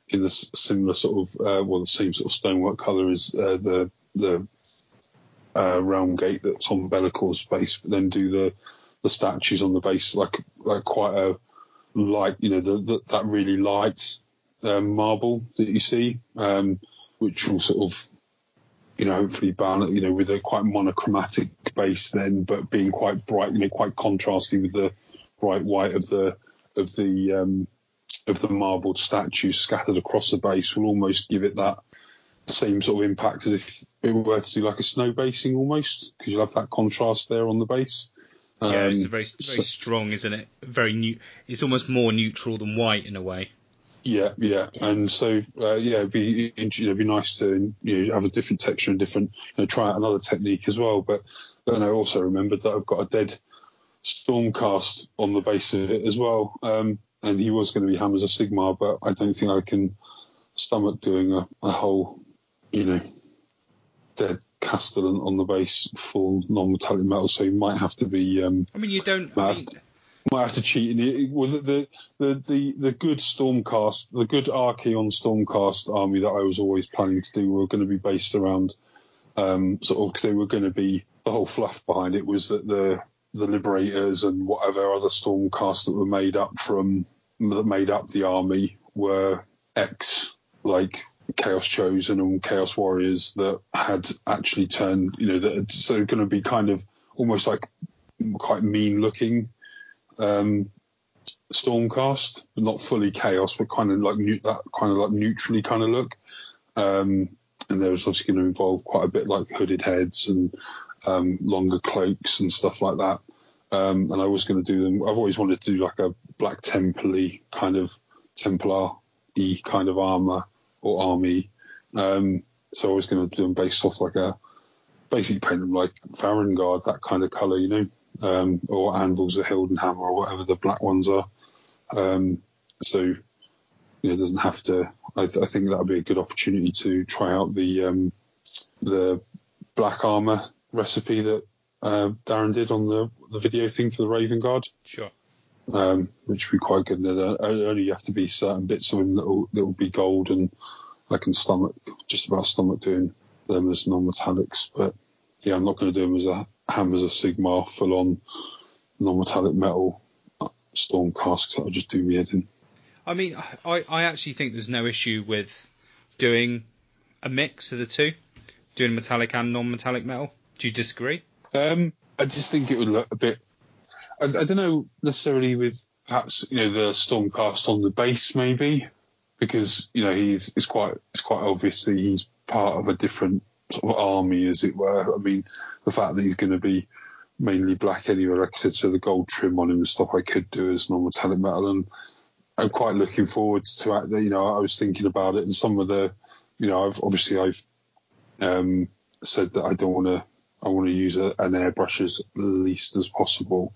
S3: in the similar sort of uh, well the same sort of stonework colour as uh, the the uh, realm gate that's on Be'lakor's base, but then do the the statues on the base like like quite a light. You know the, the that really light um, marble that you see, um, which will sort of you know, hopefully balance, you know, with a quite monochromatic base then, but being quite bright, you know, quite contrasty with the bright white of the of the um, of the marbled statues scattered across the base will almost give it that same sort of impact as if it were to do like a snow basing almost, because you'll have that contrast there on the base.
S1: Yeah, it's
S3: Um,
S1: a very very
S3: so-
S1: strong, isn't it? Very new. It's almost more neutral than white in a way.
S3: Yeah, yeah, and so uh, yeah, it'd be it'd be nice to you know have a different texture and different you know try out another technique as well. But then I also remembered that I've got a dead Stormcast on the base of it as well, um, and he was going to be Hammers of Sigmar, but I don't think I can stomach doing a, a whole you know dead Castellan on the base full non-metallic metal. So you might have to be um,
S1: I mean, you don't. I
S3: Might
S1: mean,
S3: might have to cheat in it. Well, the, the the the the good Stormcast, the good Archaon Stormcast army that I was always planning to do were going to be based around um, sort of because they were going to be the whole fluff behind it was that the the Liberators and whatever other Stormcasts that were made up from that made up the army were ex like Chaos Chosen and Chaos Warriors that had actually turned, you know, that so going to be kind of almost like quite mean looking um, Stormcast, but not fully Chaos, but kind of like that kind of like neutrally kind of look. Um, and there was obviously going to involve quite a bit like hooded heads and um, longer cloaks and stuff like that. Um, and I was going to do them. I've always wanted to do like a Black Templar kind of Templar y kind of armor or army. Um, so I was going to do them based off like a basically paint them like Varangard, that kind of color, you know, um, or Anvils of Heldenhammer or whatever the black ones are. Um, so you know, it doesn't have to. I, th- I think that would be a good opportunity to try out the um, the black armor recipe that uh, Darren did on the the video thing for the Raven Guard
S1: sure.
S3: um, which would be quite good. There only have to be certain bits of them that will, that will be gold, and I can stomach just about stomach doing them as non-metallics. But yeah, I'm not going to do them as a hammers of Sigmar full on non-metallic metal Stormcasts. I'll just do me head in.
S1: I mean, I, I actually think there's no issue with doing a mix of the two, doing metallic and non-metallic metal. Do you disagree?
S3: Um, I just think it would look a bit. I, I don't know necessarily with perhaps you know the Stormcast on the base maybe because you know he's it's quite it's quite obviously he's part of a different sort of army as it were. I mean the fact that he's going to be mainly black anyway, like I said, so the gold trim on him and stuff I could do as non-metallic metal and I'm quite looking forward to it. You know I was thinking about it and some of the you know I've obviously I've um, said that I don't want to I want to use a, an airbrush as least as possible.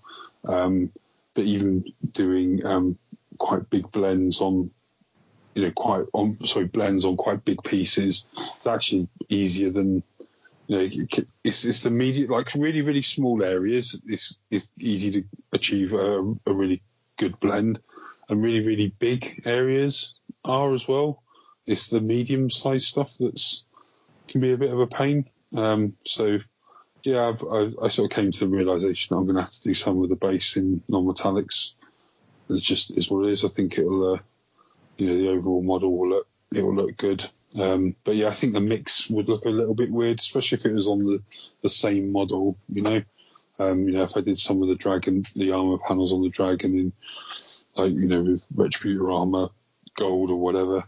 S3: Um, but even doing um, quite big blends on, you know, quite on sorry blends on quite big pieces, it's actually easier than. You know, it's, it's the media, like really, really small areas. It's, it's easy to achieve a, a really good blend, and really, really big areas are as well. It's the medium sized stuff that's can be a bit of a pain. Um, so, yeah, I, I, sort of came to the realization I'm going to have to do some of the base in non-metallics. It just is what it is. I think it'll, uh, you know, the overall model will look it will look good. Um, but yeah, I think the mix would look a little bit weird, especially if it was on the, the same model. You know, um, you know, if I did some of the dragon, the armor panels on the dragon in, like you know, with Retributor armor, gold or whatever,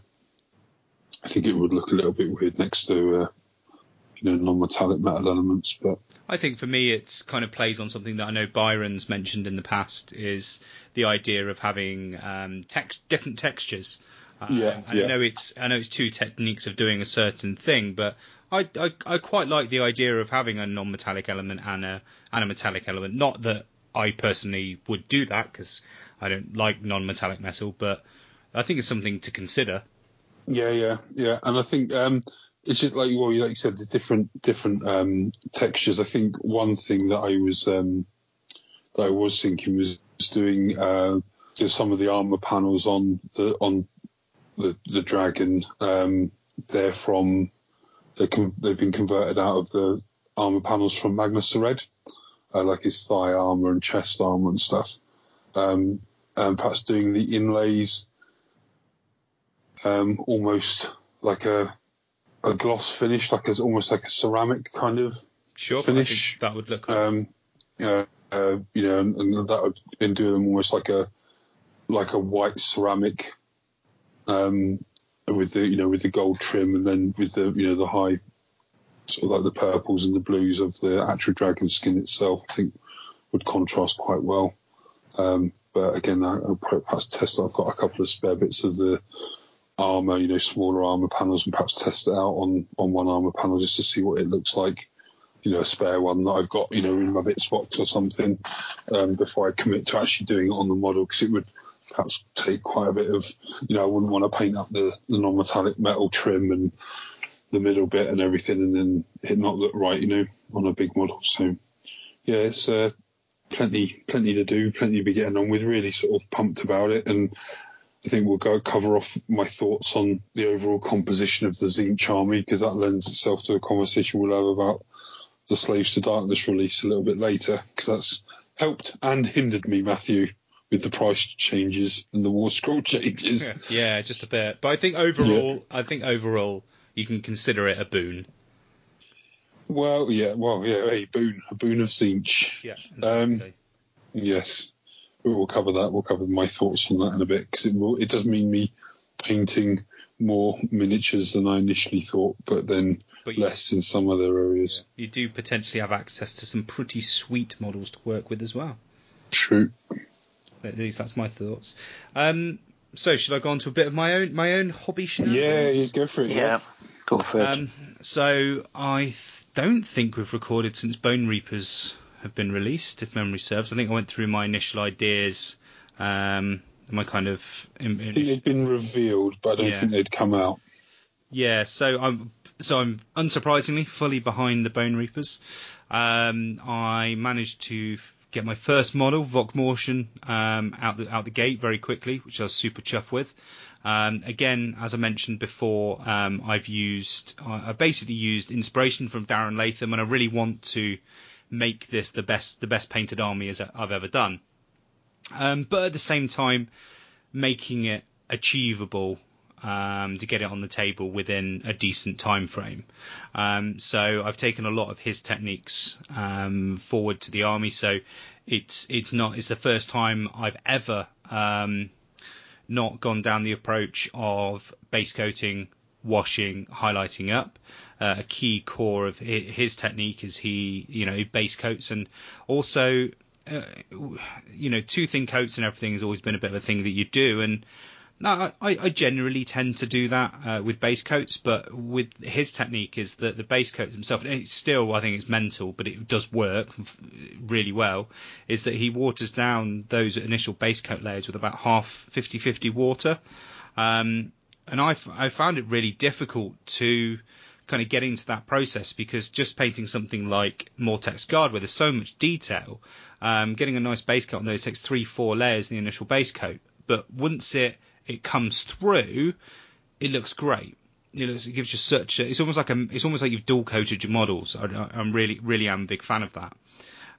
S3: I think it would look a little bit weird next to, uh, you know, non-metallic metal elements. But
S1: I think for me, it's kind of plays on something that I know Byron's mentioned in the past is the idea of having um, text different textures. Um,
S3: Yeah,
S1: and
S3: yeah.
S1: I know it's I know it's two techniques of doing a certain thing, but I, I I quite like the idea of having a non-metallic element and a and a metallic element. Not that I personally would do that because I don't like non-metallic metal, but I think it's something to consider.
S3: Yeah, yeah, yeah. And I think um, it's just like well, like you said, the different different um, textures. I think one thing that I was um, that I was thinking was doing uh, some of the armor panels on the on the the dragon. Um, they're from they con- they've been converted out of the armor panels from Magnus the Red, uh, like his thigh armor and chest armor and stuff. Um, and perhaps doing the inlays um, almost like a a gloss finish, like as almost like a ceramic kind of
S1: Sure,
S3: Finish,
S1: that would look.
S3: um, uh, uh, you know, and, and that would do them almost like a like a white ceramic, um, with the you know with the gold trim, and then with the you know the high sort of like the purples and the blues of the actual dragon skin itself. I think would contrast quite well. Um, but again, I, I'll probably perhaps test. I've got a couple of spare bits of the armor, you know, smaller armor panels, and perhaps test it out on on one armor panel just to see what it looks like. You know, a spare one that I've got, you know, in my bits box or something, um, before I commit to actually doing it on the model, because it would perhaps take quite a bit of, you know, I wouldn't want to paint up the, the non-metallic metal trim and the middle bit and everything, and then it not look right, you know, on a big model. So, yeah, it's uh, plenty, plenty to do, plenty to be getting on with. Really, sort of pumped about it, and I think we'll go cover off my thoughts on the overall composition of the Tzeentch army because that lends itself to a conversation we'll have about the Slaves to Darkness release a little bit later because that's helped and hindered me, Matthew, with the price changes and the war scroll changes.
S1: Yeah, yeah, just a bit. But I think overall, I think overall, you can consider it a boon.
S3: Well, yeah, well, yeah, a boon, a boon of Tzeentch.
S1: Yeah.
S3: Um. Yes, we will cover that. We'll cover my thoughts on that in a bit because it will. It does mean me painting more miniatures than I initially thought, but then
S1: But you,
S3: less in some other areas.
S1: you do potentially have access to some pretty sweet models to work with as well.
S3: True.
S1: At least that's my thoughts. Um, so should I go on to a bit of my own my own hobby
S3: Yeah,
S1: shenanigans?
S3: yeah, go for it.
S2: Yeah, go for it.
S1: Um, so I th- don't think we've recorded since Bone Reapers have been released, if memory serves. I think I went through my initial ideas, um, my kind of in-
S3: I think they'd been revealed, but I don't
S1: Yeah.
S3: think they'd come out.
S1: yeah. So I'm so I'm unsurprisingly fully behind the Bone Reapers. Um, I managed to get my first model, Vokmortian, um, out the out the gate very quickly, which I was super chuffed with. Um, again, as I mentioned before, um, I've used I basically used inspiration from Darren Latham, and I really want to make this the best the best painted army as I've ever done. Um, but at the same time, making it achievable um, to get it on the table within a decent time frame. Um, so I've taken a lot of his techniques um, forward to the army. So it's it's not it's the first time I've ever um, not gone down the approach of base coating, washing, highlighting up. Uh, a key core of his technique is he you know base coats and also uh, you know two thin coats and everything has always been a bit of a thing that you do and I, I generally tend to do that uh, with base coats, but with his technique is that the base coats himself, it's still I think it's mental, but it does work really well. Is that he waters down those initial base coat layers with about half 50-50 water, um, and I, I found it really difficult to kind of get into that process because just painting something like Mortek Guard where there's so much detail, um, getting a nice base coat on those takes three, four layers in the initial base coat. But once it it comes through, it looks great. you know, it gives you such. A, it's almost like a, it's almost like you've dual coated your models. I, I'm really, really am a big fan of that.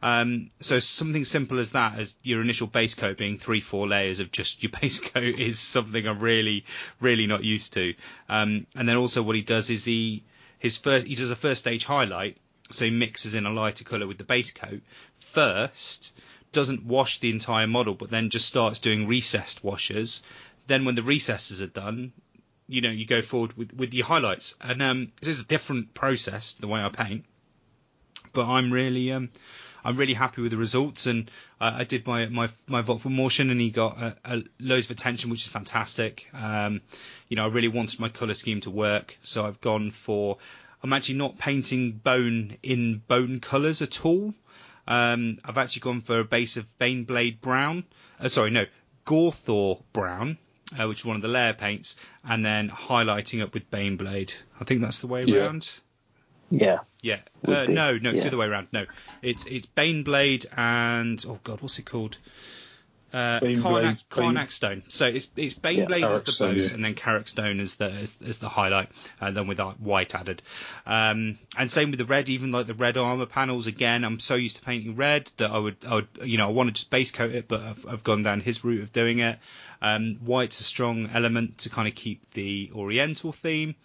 S1: Um, so something simple as that, as your initial base coat being three, four layers of just your base coat, is something I'm really, really not used to. Um, and then also what he does is he his first he does a first stage highlight, so he mixes in a lighter colour with the base coat first, doesn't wash the entire model, but then just starts doing recessed washes. Then when the recesses are done, you know, you go forward with, with your highlights. And um, this is a different process to the way I paint, but I'm really um, I'm really happy with the results. And uh, I did my my my Vokmortian, and he got uh, uh, loads of attention, which is fantastic. Um, you know, I really wanted my color scheme to work, so I've gone for. I'm actually not painting bone in bone colors at all. Um, I've actually gone for a base of Baneblade brown. Uh, sorry, no, Gorthor brown, uh, which is one of the layer paints, and then highlighting up with Baneblade. I think that's the way
S3: Yeah.
S1: around.
S2: Yeah.
S1: Yeah. Uh,
S2: be,
S1: no, no, it's the other way around. No, it's it's Baneblade and oh god, what's it called? Uh,
S3: Baneblade,
S1: Karnak,
S3: Bane-
S1: Stone. So it's it's Baneblade
S3: Yeah.
S1: as the
S3: Karak Stone,
S1: base,
S3: yeah.
S1: and then Karak Stone as the as, as the highlight, and then with white added. Um, and same with the red, even like the red armor panels. Again, I'm so used to painting red that I would I would you know I want to just base coat it, but I've, I've gone down his route of doing it. Um, white's a strong element to kind of keep the Oriental theme.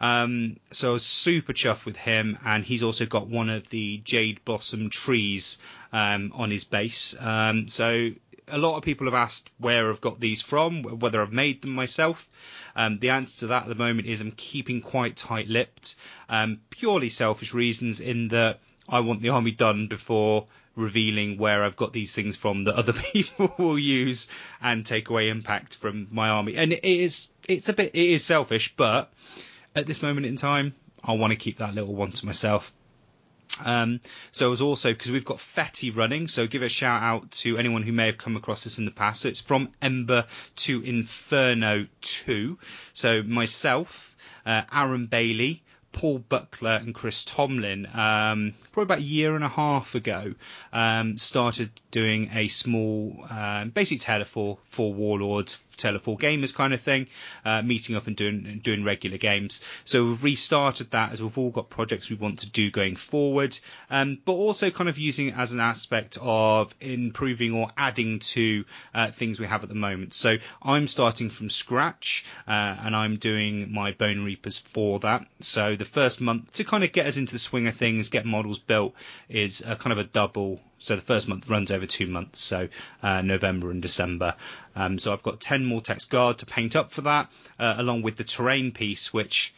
S1: Um, so super chuffed with him, and he's also got one of the jade blossom trees um, on his base. Um, so a lot of people have asked where I've got these from, whether I've made them myself. Um, the answer to that at the moment is I'm keeping quite tight-lipped, um, purely selfish reasons in that I want the army done before revealing where I've got these things from that other people will use and take away impact from my army. And it is, it's a bit, it is selfish, but at this moment in time, I want to keep that little one to myself. Um, so it was also because we've got Fetty running, so give a shout out to anyone who may have come across this in the past. So it's from Ember to Inferno 2. So myself, uh, Aaron Bailey, Paul Buckler and Chris Tomlin, um, probably about a year and a half ago, um, started doing a small, basically Tale of Four Warlords, Tale of Four Gamers kind of thing, uh, meeting up and doing doing regular games. So we've restarted that as we've all got projects we want to do going forward, um, but also kind of using it as an aspect of improving or adding to uh, things we have at the moment. So I'm starting from scratch, uh, and I'm doing my Bone Reapers for that. So the first month to kind of get us into the swing of things, get models built, is a kind of a double. So the first month runs over two months, so uh, November and December. Um, so I've got 10 Mortek Guard to paint up for that, uh, along with the terrain piece, which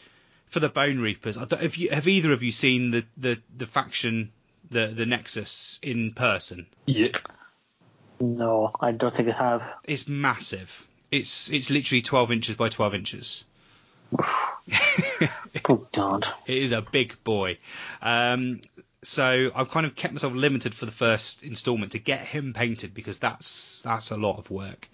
S1: for the Bone Reapers, I don't, have, you, have either of you seen the, the, the faction, the, the Nexus in person?
S3: Yeah.
S2: No, I don't think I have.
S1: It's massive. It's it's literally 12 inches by 12 inches.
S2: Oh God.
S1: It is a big boy. Um, so I've kind of kept myself limited for the first instalment to get him painted because that's that's a lot of work.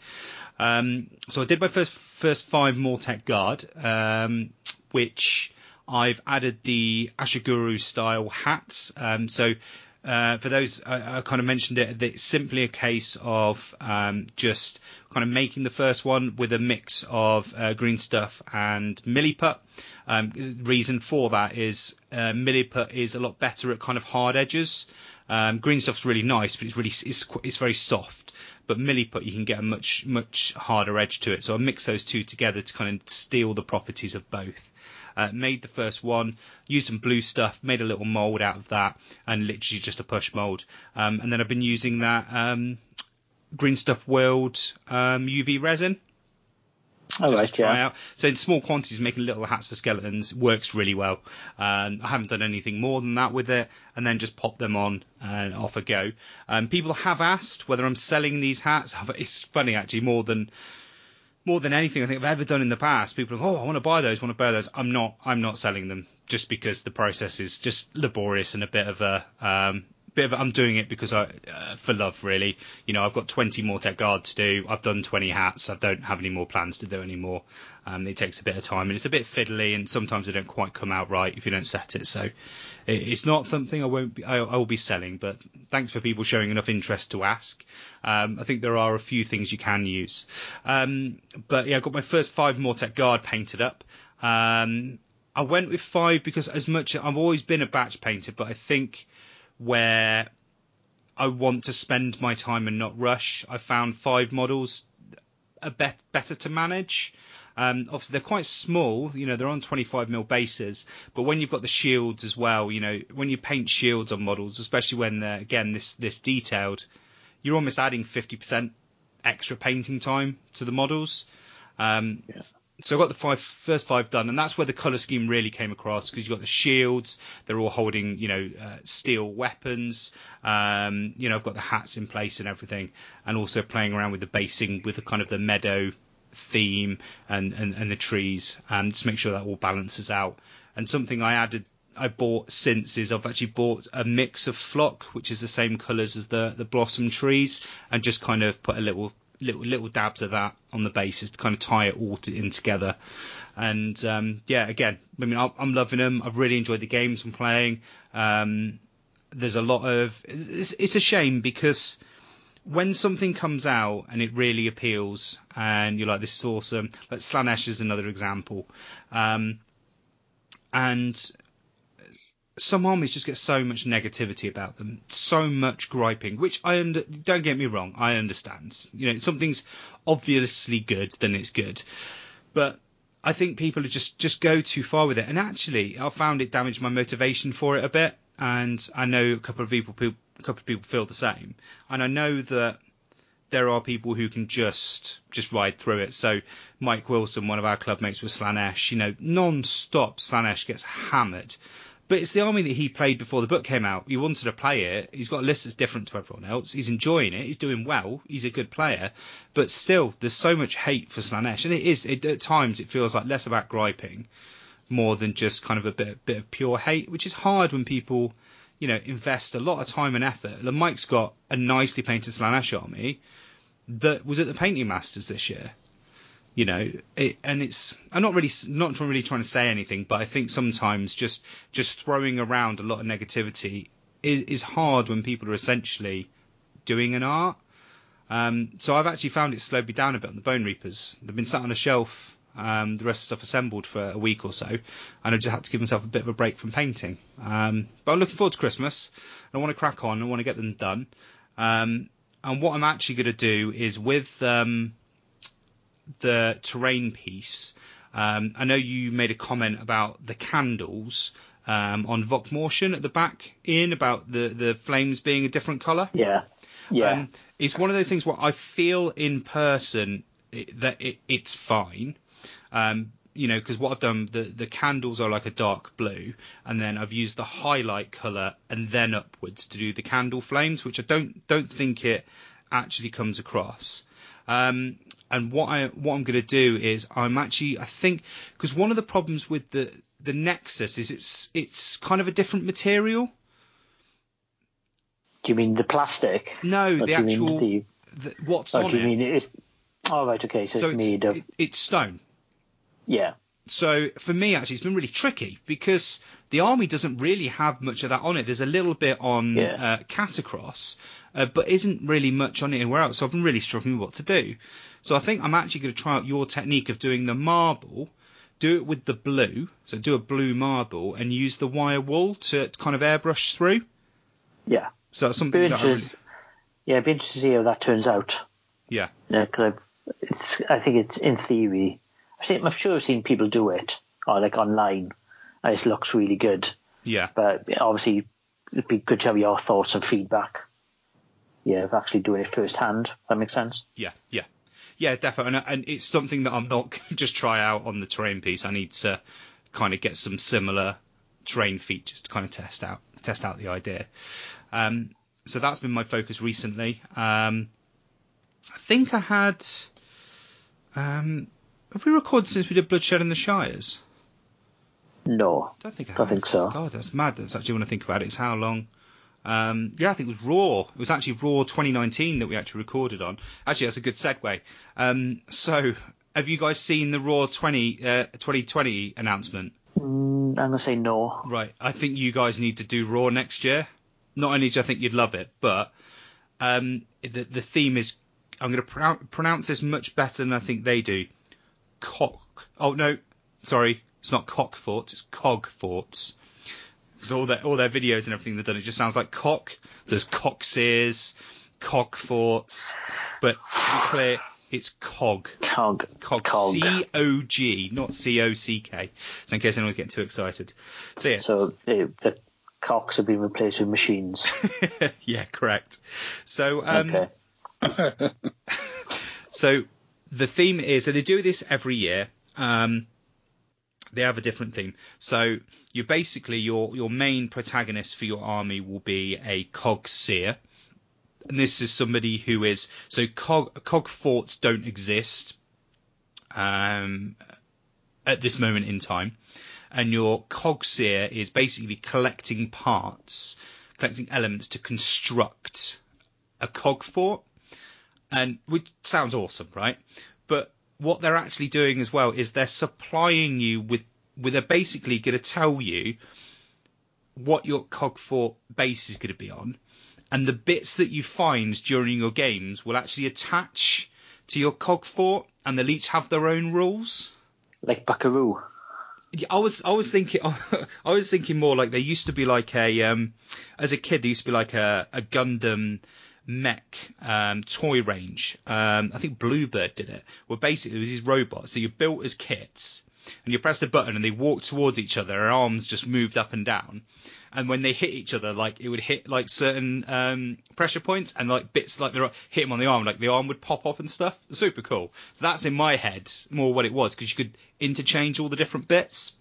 S1: Um, so I did my first first five Mortek Guard, um, which I've added the Ashigaru style hats. Um, so uh, for those, I, I kind of mentioned it. It's simply a case of um, just kind of making the first one with a mix of uh, green stuff and milliput. Um, reason for that is uh, milliput is a lot better at kind of hard edges. Um, green stuff's really nice, but it's really it's it's very soft. But milliput you can get a much much harder edge to it. So I mix those two together to kind of steal the properties of both. Uh, made the first one, used some blue stuff, made a little mold out of that, and literally just a push mold. Um, and then I've been using that um, green stuff world um, UV resin
S2: All
S1: just
S2: right,
S1: try
S2: yeah.
S1: out. So in small quantities, making little hats for skeletons works really well. Um, I haven't done anything more than that with it, and then just pop them on and off a go. Um, people have asked whether I'm selling these hats. It's funny actually, more than more than anything I think I've ever done in the past. People are, oh, I want to buy those, want to buy those. I'm not, I'm not selling them just because the process is just laborious and a bit of a, um, bit of, I'm doing it because I, uh, for love really. You know, I've got 20 Mortek Guard to do. I've done 20 hats. I don't have any more plans to do anymore. Um, it takes a bit of time and it's a bit fiddly and sometimes they don't quite come out right if you don't set it. So it, it's not something I won't be, I, I will be selling, but thanks for people showing enough interest to ask. Um, I think there are a few things you can use. Um, but yeah, I got my first five Mortek Guard painted up. Um, I went with five because as much I've always been a batch painter, but I think where I want to spend my time and not rush, I found five models a bet- better to manage. Um, obviously, they're quite small. You know, they're on 25 mil bases, but when you've got the shields as well, you know, when you paint shields on models, especially when they're again this this detailed, you're almost adding 50% extra painting time to the models. Um,
S2: Yeah.
S1: So I got the five first five done, and that's where the color scheme really came across because you've got the shields, they're all holding, you know, uh, steel weapons. Um, you know, I've got the hats in place and everything, and also playing around with the basing with the kind of the meadow theme and, and, and the trees, and just make sure that all balances out. And something I added, I bought since is I've actually bought a mix of flock, which is the same colours as the the blossom trees, and just kind of put a little little little dabs of that on the bases to kind of tie it all to, in together. And um, yeah, again, I mean, I'm, I'm loving them. I've really enjoyed the games I'm playing. Um, there's a lot of. It's, it's a shame because when something comes out and it really appeals, and you're like, this is awesome. Like Slaanesh is another example. Um, and some armies just get so much negativity about them, so much griping, which I under, don't get me wrong, I understand. You know, something's obviously good, then it's good. But I think people just just go too far with it, and actually, I found it damaged my motivation for it a bit. And I know a couple of people, a couple of people feel the same, and I know that there are people who can just just ride through it. So Mike Wilson, one of our club mates with Slaanesh, you know, non-stop Slaanesh gets hammered. But it's the army that he played before the book came out. He wanted to play it. He's got a list that's different to everyone else. He's enjoying it. He's doing well. He's a good player. But still, there's so much hate for Slaanesh. And it is, it, at times, it feels like less about griping more than just kind of a bit, bit of pure hate, which is hard when people, you know, invest a lot of time and effort. Like Mike's got a nicely painted Slaanesh army that was at the Painting Masters this year you know it, and it's i'm not really not really trying to say anything but i think sometimes just just throwing around a lot of negativity is, is hard when people are essentially doing an art. Um, so i've actually found it slowed me down a bit on the bone reapers. They've been sat on a shelf um, the rest of stuff assembled for a week or so and I've just had to give myself a bit of a break from painting. Um, but i'm looking forward to christmas i want to crack on i want to get them done. Um, and what i'm actually going to do is with um, the terrain piece, um, I know you made a comment about the candles um, on Vokmortian at the back in about the, the flames being a different colour.
S2: Yeah. Yeah.
S1: Um, it's one of those things where I feel in person it, that it, it's fine. Um, you know, because what I've done, the, the candles are like a dark blue, and then I've used the highlight colour and then upwards to do the candle flames, which I don't don't think it actually comes across. Um, and what I what I'm going to do is I'm actually I think because one of the problems with the the Nexus is it's it's kind of a different material.
S2: do you mean the plastic?
S1: No,
S2: Or
S1: the
S2: do you mean
S1: actual
S2: the-
S1: the, what's
S2: oh,
S1: on
S2: do you
S1: it.
S2: mean it? Oh, right. Okay. So,
S1: so
S2: it's
S1: it's
S2: made of.
S1: it, it's stone.
S2: yeah.
S1: So for me, actually, it's been really tricky because the army doesn't really have much of that on it. There's a little bit on
S2: Yeah.
S1: uh, Katakros, uh, but isn't really much on it anywhere else. So I've been really struggling with what to do. So I think I'm actually going to try out your technique of doing the marble, do it with the blue, so do a blue marble, and use the wire wool to kind of airbrush through.
S2: Yeah.
S1: So that's something
S2: Be
S1: that really...
S2: Yeah, it'd be interested to see how that turns out.
S1: yeah,
S2: Yeah, because it's. I think it's in theory. I've seen, I'm sure I've seen people do it, or like online, it looks really good.
S1: yeah.
S2: But obviously, it'd be good to have your thoughts and feedback. Yeah, of actually doing it firsthand. If that makes sense.
S1: Yeah, yeah, yeah, definitely. And, and it's something that I'm not going to just try out on the terrain piece. I need to kind of get some similar terrain features to kind of test out test out the idea. Um, so that's been my focus recently. Um, I think I had. Um, have we recorded since we did Bloodshed in the Shires?
S2: No.
S1: Don't think I,
S2: Don't
S1: have.
S2: think so.
S1: God, that's mad. That's actually when I think about it. It's how long. Um, yeah, I think it was Raw. It was actually Raw 2019 that we actually recorded on. Actually, that's a good segue. Um, so, have you guys seen the Raw 20 uh, 2020 announcement?
S2: Mm, I'm gonna say no.
S1: Right. I think you guys need to do Raw next year. Not only do I think you'd love it, but um, the the theme is. I'm going to pro- pronounce this much better than I think they do. Cock. Oh no, sorry. It's not cock forts, it's cog forts. Because all their all their videos and everything they've done, it just sounds like cock. So there's cock sears, cog forts, but to be clear, it's cog.
S2: Cog.
S1: Cog.
S2: Cog.
S1: C O G, not C O C K. So in case anyone's getting too excited. So yeah.
S2: So the, the cocks have been replaced with machines.
S1: yeah, correct. So um,
S2: okay.
S1: So the theme is so they do this every year. Um, they have a different theme. So you basically your your main protagonist for your army will be a cog seer. And this is somebody who is so cog cog forts don't exist um, at this moment in time, and your cog seer is basically collecting parts, collecting elements to construct a cog fort and which sounds awesome, right? What they're actually doing as well is they're supplying you with with they're basically going to tell you what your cog fort base is going to be on, and the bits that you find during your games will actually attach to your cog fort, and they'll each have their own rules.
S2: Like Buckaroo.
S1: Yeah, I was I was thinking I was thinking more like there used to be like a um as a kid there used to be like a, a Gundam mech um, toy range. Um, I think Bluebird did it. Where basically it was these robots that you built as kits, and you pressed a button and they walked towards each other. Their arms just moved up and down, and when they hit each other, like it would hit like certain um, pressure points, and like bits like they hit him on the arm, like the arm would pop off and stuff. Super cool. So that's in my head more what it was because you could interchange all the different bits.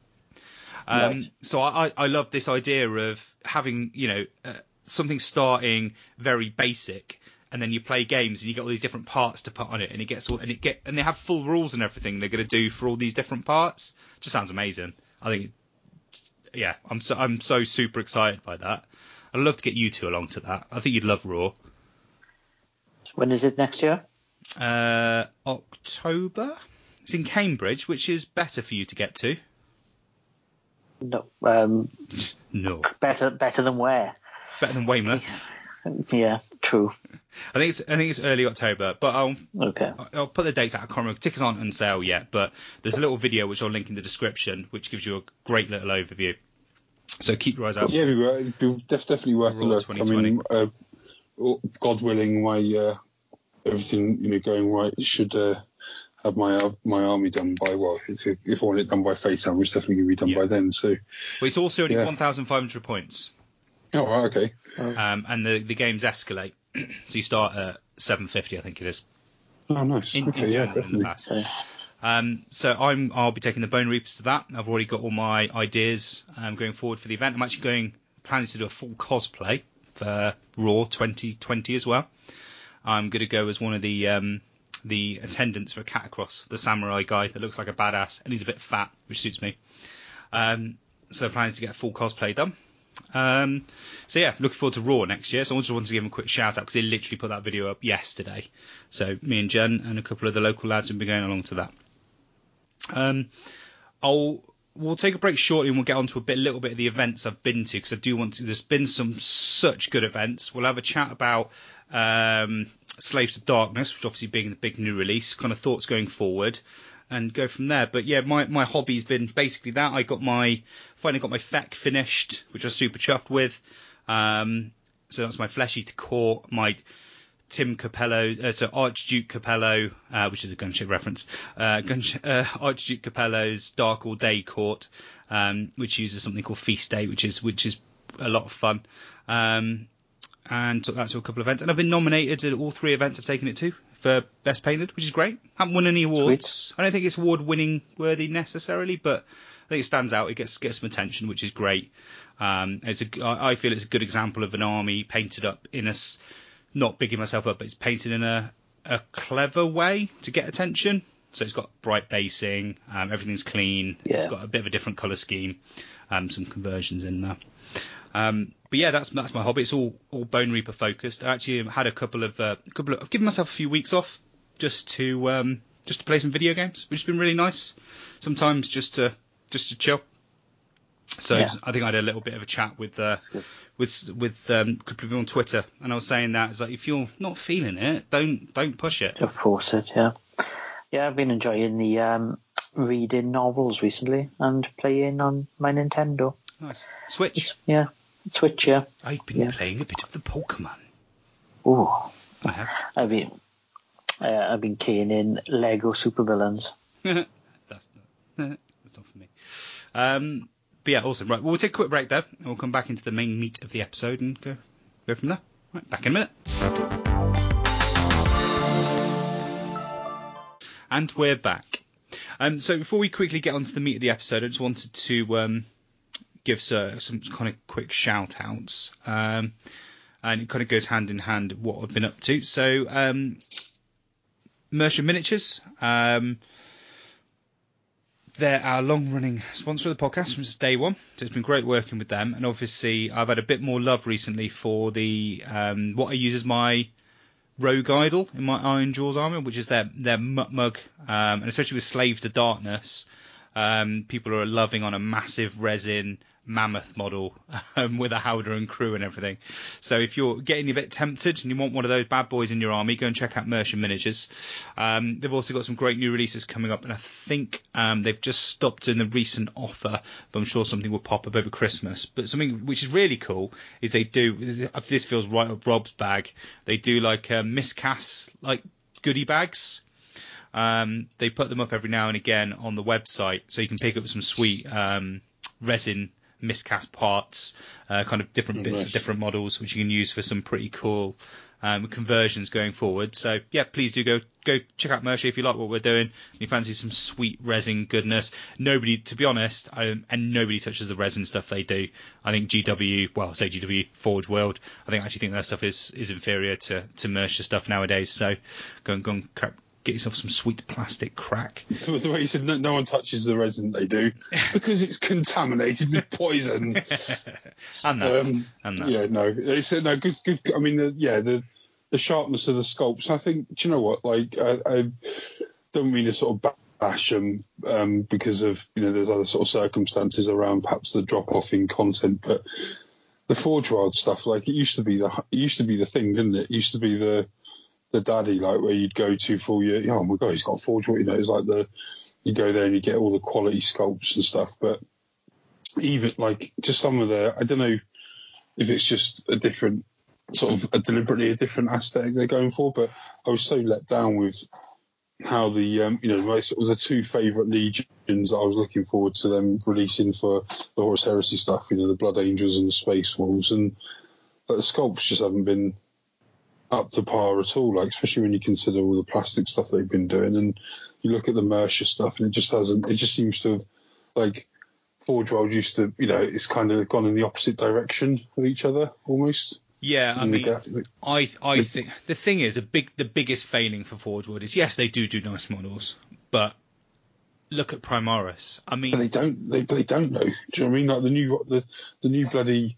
S1: Um,
S2: Right.
S1: So I, I I love this idea of having you know uh, something starting very basic, and then you play games and you get all these different parts to put on it, and it gets all and it get and they have full rules and everything they're going to do for all these different parts. Just sounds amazing. I think, yeah, I'm so I'm so super excited by that. I'd love to get you two along to that. I think you'd love Raw.
S2: When is it next year?
S1: Uh, October. It's in Cambridge, which is better for you to get to.
S2: No. Um,
S1: No,
S2: better better than where?
S1: Better than Weymouth.
S2: Yeah, true.
S1: I think it's I think it's early October, but I'll
S2: Okay.
S1: I'll put the dates out. I can't remember. Tickets aren't on sale yet, but there's a little video which I'll link in the description, which gives you a great little overview. So keep your eyes out.
S3: Yeah, it'd be, it'd be definitely worth a look. I mean, uh, oh, God willing, my uh, everything you know going right should uh, have my uh, my army done by well, if, if I want it done by FaceTime, it's definitely going to be done
S1: Yeah.
S3: by then. So,
S1: But it's also only
S3: Yeah.
S1: 1,500 points,
S3: oh right, okay,
S1: um, and the the games escalate. so you start at 750, I think it is.
S3: oh nice,
S1: In,
S3: okay,
S1: in
S3: yeah,
S1: general, in the
S3: definitely.
S2: Okay.
S1: Um, so I'm I'll be taking the Bone Reapers to that. I've already got all my ideas um, going forward for the event. I'm actually going planning to do a full cosplay for Raw 2020 as well. I'm going to go as one of the um, the attendants for Katakros, the samurai guy that looks like a badass and he's a bit fat, which suits me. Um, so plans to get a full cosplay done. Um, so yeah, looking forward to Raw next year. So I just wanted to give him a quick shout out because he literally put that video up yesterday. So me and Jen and a couple of the local lads have been going along to that. Um, I'll we'll take a break shortly and we'll get on to a bit, little bit of the events I've been to because I do want to. There's been some such good events. We'll have a chat about um, Slaves of Darkness, which obviously being the big new release, kind of thoughts going forward, and go from there. But yeah, my my hobby's been basically that. I got my finally got my FEC finished, which I was super chuffed with. Um, so that's my Flesh-eater Court, my Tim Cappello, uh, so Archduke Capello, uh, which is a gunship reference, uh, gunsh- uh, Archduke Capello's Dark All Day Court, um, which uses something called Feast Day, which is which is a lot of fun. Um, and took that to a couple of events, and I've been nominated at all three events I've taken it to for Best Painted, which is great. I haven't won any awards. I don't think it's award winning worthy necessarily, but I think it stands out. It gets gets some attention, which is great. Um, it's a, I feel it's a good example of an army painted up in a not bigging myself up, but it's painted in a a clever way to get attention. So it's got bright basing, um, everything's clean. It's got a bit of a different colour scheme, um, some conversions in there. Um, but yeah, that's that's my hobby. It's all all Bone Reaper focused. I actually had a couple of uh, couple of, I've given myself a few weeks off just to um, just to play some video games, which has been really nice. Sometimes just to just to chill. So
S2: Yeah.
S1: I think I had a little bit of a chat with uh, with with um, a couple of people on Twitter, and I was saying that it's like if you're not feeling it, don't don't push it.
S2: Of course, it yeah. Yeah, I've been enjoying the um, reading novels recently and playing on my Nintendo.
S1: Nice. Switch.
S2: Yeah, Switch. Yeah.
S1: I've been
S2: Yeah.
S1: playing a bit of the Pokemon.
S2: Oh,
S1: I have.
S2: I've been uh, I've been caning Lego supervillains.
S1: that's not that's not for me. Um, but yeah, awesome. Right, well, we'll take a quick break there, and we'll come back into the main meat of the episode and go go from there. Right, back in a minute. And we're back. Um, so before we quickly get onto the meat of the episode, I just wanted to um, give uh, some kind of quick shout outs. Um, and it kind of goes hand in hand what I've been up to. So, um, Mercer Miniatures. Um, they're our long running sponsor of the podcast since day one. So it's been great working with them. And obviously, I've had a bit more love recently for the um, what I use as my rogue idol in my Ironjawz armor, which is their their Mutt mug, um, and especially with Slave to Darkness, um, people are loving on a massive resin mammoth model um, with a howdah and crew and everything. So if you're getting a bit tempted and you want one of those bad boys in your army, go and check out Mercer Miniatures. Um, they've also got some great new releases coming up, and I think um, they've just stopped doing the recent offer, but I'm sure something will pop up over Christmas. But something which is really cool is they do. This feels right up Rob's bag, they do like uh, miscasts like goodie bags. Um, they put them up every now and again on the website, so you can pick up some sweet um, resin miscast parts, uh, kind of different bits
S3: Nice.
S1: of different models, which you can use for some pretty cool um, conversions going forward. So yeah, please do go go check out Mercy if you like what we're doing. And you fancy some sweet resin goodness. Nobody, to be honest, I, and nobody touches the resin stuff they do. I think GW, well, I say GW Forge World. I think I actually think their stuff is is inferior to to Mercer stuff nowadays. So go and go and get yourself some sweet plastic crack.
S3: The the way you said no, no one touches the resin they do because it's contaminated with poison.
S1: And that,
S3: Um,
S1: and that.
S3: yeah, no, it's uh, no good. Good. I mean, the, yeah, the the sharpness of the sculpts. I think. Do you know what? Like, I, I don't mean to sort of bash them um, because of you know there's other sort of circumstances around perhaps the drop off in content, but the Forge World stuff, like it used to be the it used to be the thing, didn't it? It used to be the the daddy like where you'd go to for your oh my god he's got Forge you know it's like the you go there and you get all the quality sculpts and stuff, but even like just some of the I don't know if it's just a different sort of a deliberately a different aesthetic they're going for, but I was so let down with how the um, you know my sort of the two favourite legions I was looking forward to them releasing for the Horus Heresy stuff, you know the Blood Angels and the Space Wolves, and the sculpts just haven't been up to par at all. Like especially when you consider all the plastic stuff they've been doing, and you look at the Mercer stuff, and it just hasn't. It just seems to have like Forge World used to, you know, it's kind of gone in the opposite direction of each other almost.
S1: Yeah, I mean,
S3: the-
S1: I I think the thing is the big the biggest failing for Forge World is yes they do do nice models, but look at Primaris. I mean,
S3: but they don't. They, but they don't know. Do you know what I mean? Like the new the the new bloody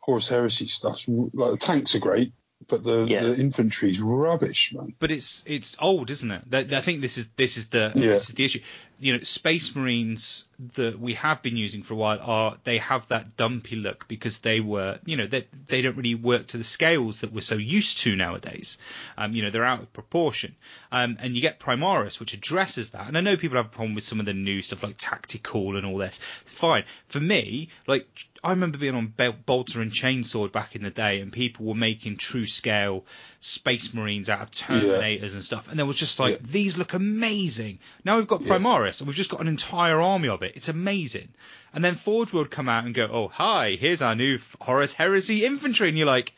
S3: Horus Heresy stuff. Like the tanks are great, but the,
S2: Yeah.
S3: the infantry's rubbish, man.
S1: but it's it's old, isn't it? I think this is this is the
S3: Yeah.
S1: this is the issue. You know, Space Marines that we have been using for a while are they have that dumpy look because they were you know they they don't really work to the scales that we're so used to nowadays. Um, you know, they're out of proportion. Um, and you get Primaris, which addresses that. And I know people have a problem with some of the new stuff like Tactical and all this. It's fine for me. Like I remember being on Bel- Bolter and Chainsword back in the day, and people were making true scale Space Marines out of Terminators and stuff, and there was just like
S3: Yeah.
S1: these look amazing. Now we've got
S3: Yeah.
S1: Primaris, and we've just got an entire army of it. It's amazing. And then Forge would come out and go, "Oh hi, here's our new Horus Heresy infantry," and you're like,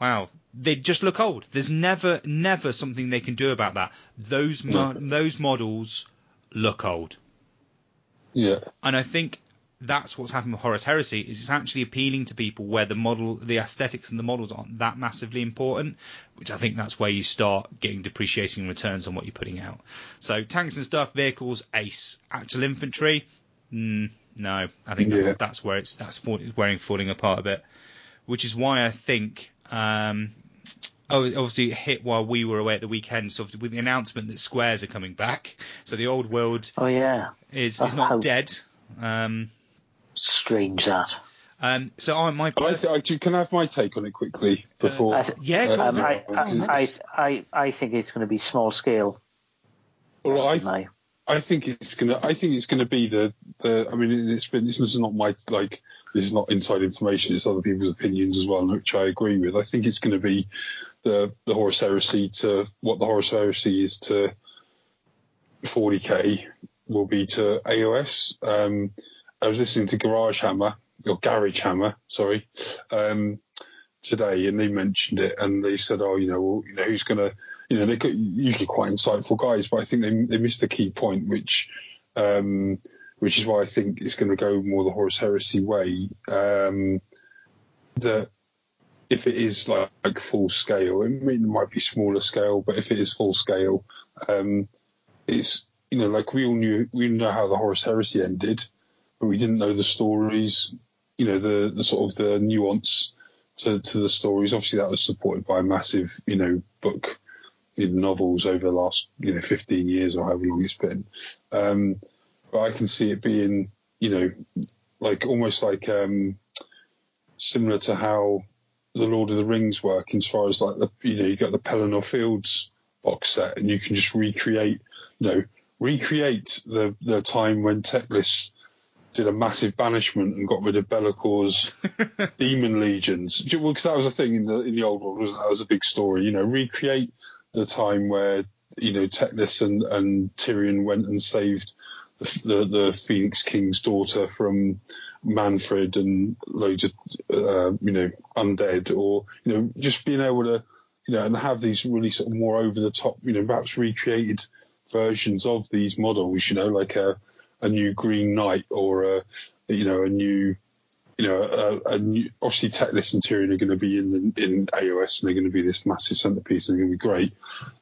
S1: "Wow." They just look old. There's never, never something they can do about that. Those mo- those models look old.
S3: Yeah,
S1: And I think that's what's happened with Horus Heresy is it's actually appealing to people where the model, the aesthetics and the models aren't that massively important, which I think that's where you start getting depreciating returns on what you're putting out. So tanks and stuff, vehicles, ace. Actual infantry, mm, no. I think
S3: Yeah.
S1: that's, that's where it's that's fall, where it's falling apart a bit, which is why I think. Um, Oh, obviously it hit while we were away at the weekend. So with the announcement that squares are coming back, so the old world
S2: Oh yeah,
S1: is is not
S2: how-
S1: dead. Um,
S2: strange that.
S1: um, so I my
S3: I,
S1: pers-
S3: th- I do- can I have my take on it quickly before?
S2: I th-
S1: yeah,
S3: Uh,
S2: Um, I. I, I, I, I think it's going to be small scale.
S3: well, I,
S2: My,
S3: I think it's gonna. I think it's gonna be the the. I mean, it's been. This is not my like. This is not inside information. It's other people's opinions as well, which I agree with. I think it's going to be the the Horus Heresy to what the Horus Heresy is to 40k will be to AOS. Um, I was listening to Garage Hammer or Garage Hammer, sorry, um, today, and they mentioned it, and they said, "Oh, you know, well, you know, who's going to you know, they're usually quite insightful guys, but I think they, they missed the key point, which, um, which is why I think it's going to go more the Horus Heresy way. Um, that if it is like, like full scale, I mean, it might be smaller scale, but if it is full scale, um, it's, you know, like we all knew, we know how the Horus Heresy ended, we didn't know the stories, you know, the, the sort of the nuance to, to the stories. Obviously, that was supported by a massive, you know, book in novels over the last you know 15 years or however long it's been. Um, but I can see it being you know like almost like um, similar to how the Lord of the Rings work as far as like the you know you got the Pelennor Fields box set and you can just recreate you know recreate the the time when Teclis did a massive banishment and got rid of Be'lakor's demon legions. Because well, that was a thing in the in the old world, that was a big story. You know, recreate the time where you know Teclis and, and Tyrion went and saved the, the, the Phoenix King's daughter from Mannfred and loads of uh, you know undead, or you know just being able to you know and have these really sort of more over the top, you know perhaps recreated versions of these models, you know like a a new Green Knight or a you know a new you know, a, a new, obviously Teclis and Tyrion are going to be in the, in AOS and they're going to be this massive centerpiece and they're going to be great.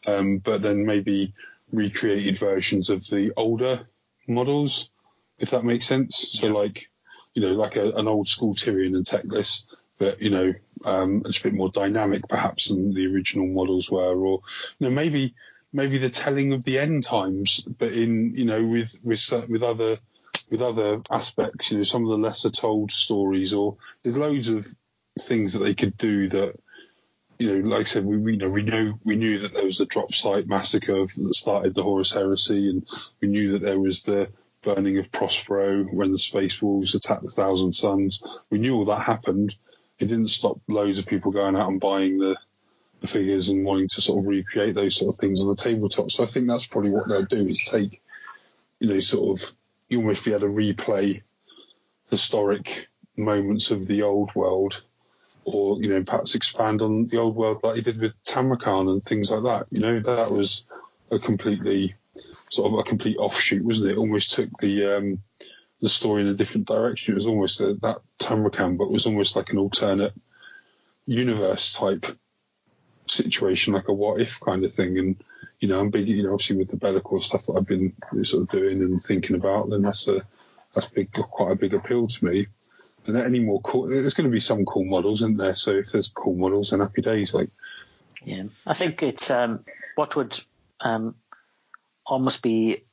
S3: Um, but then maybe recreated versions of the older models, if that makes sense. So yeah. like, you know, like a, an old school Tyrion and Teclis but you know, um, it's a bit more dynamic perhaps than the original models were, or you know, maybe maybe the telling of the end times, but in you know, with with with other with other aspects, you know, some of the lesser told stories, or there's loads of things that they could do that, you know, like I said, we, we know we know we knew that there was the drop site massacre that started the Horus Heresy, and we knew that there was the burning of Prospero when the Space Wolves attacked the Thousand Suns. We knew all that happened. It didn't stop loads of people going out and buying the figures and wanting to sort of recreate those sort of things on the tabletop. So I think that's probably what they'll do is take, you know, sort of you almost be able to replay historic moments of the old world or you know perhaps expand on the old world like he did with Tamurkhan and things like that. You know that was a completely sort of a complete offshoot, wasn't it? it Almost took the um, the story in a different direction. It was almost a, that Tamurkhan, but was almost like an alternate universe type situation, like a what if kind of thing. And you know, I'm big, you know, obviously with the Be'lakor stuff that I've been sort of doing and thinking about, then that's a that's big, quite a big appeal to me. And any more cool, there's going to be some cool models, isn't there? So if there's cool models, then happy days. Like,
S2: yeah, I think it's um, what would um, almost be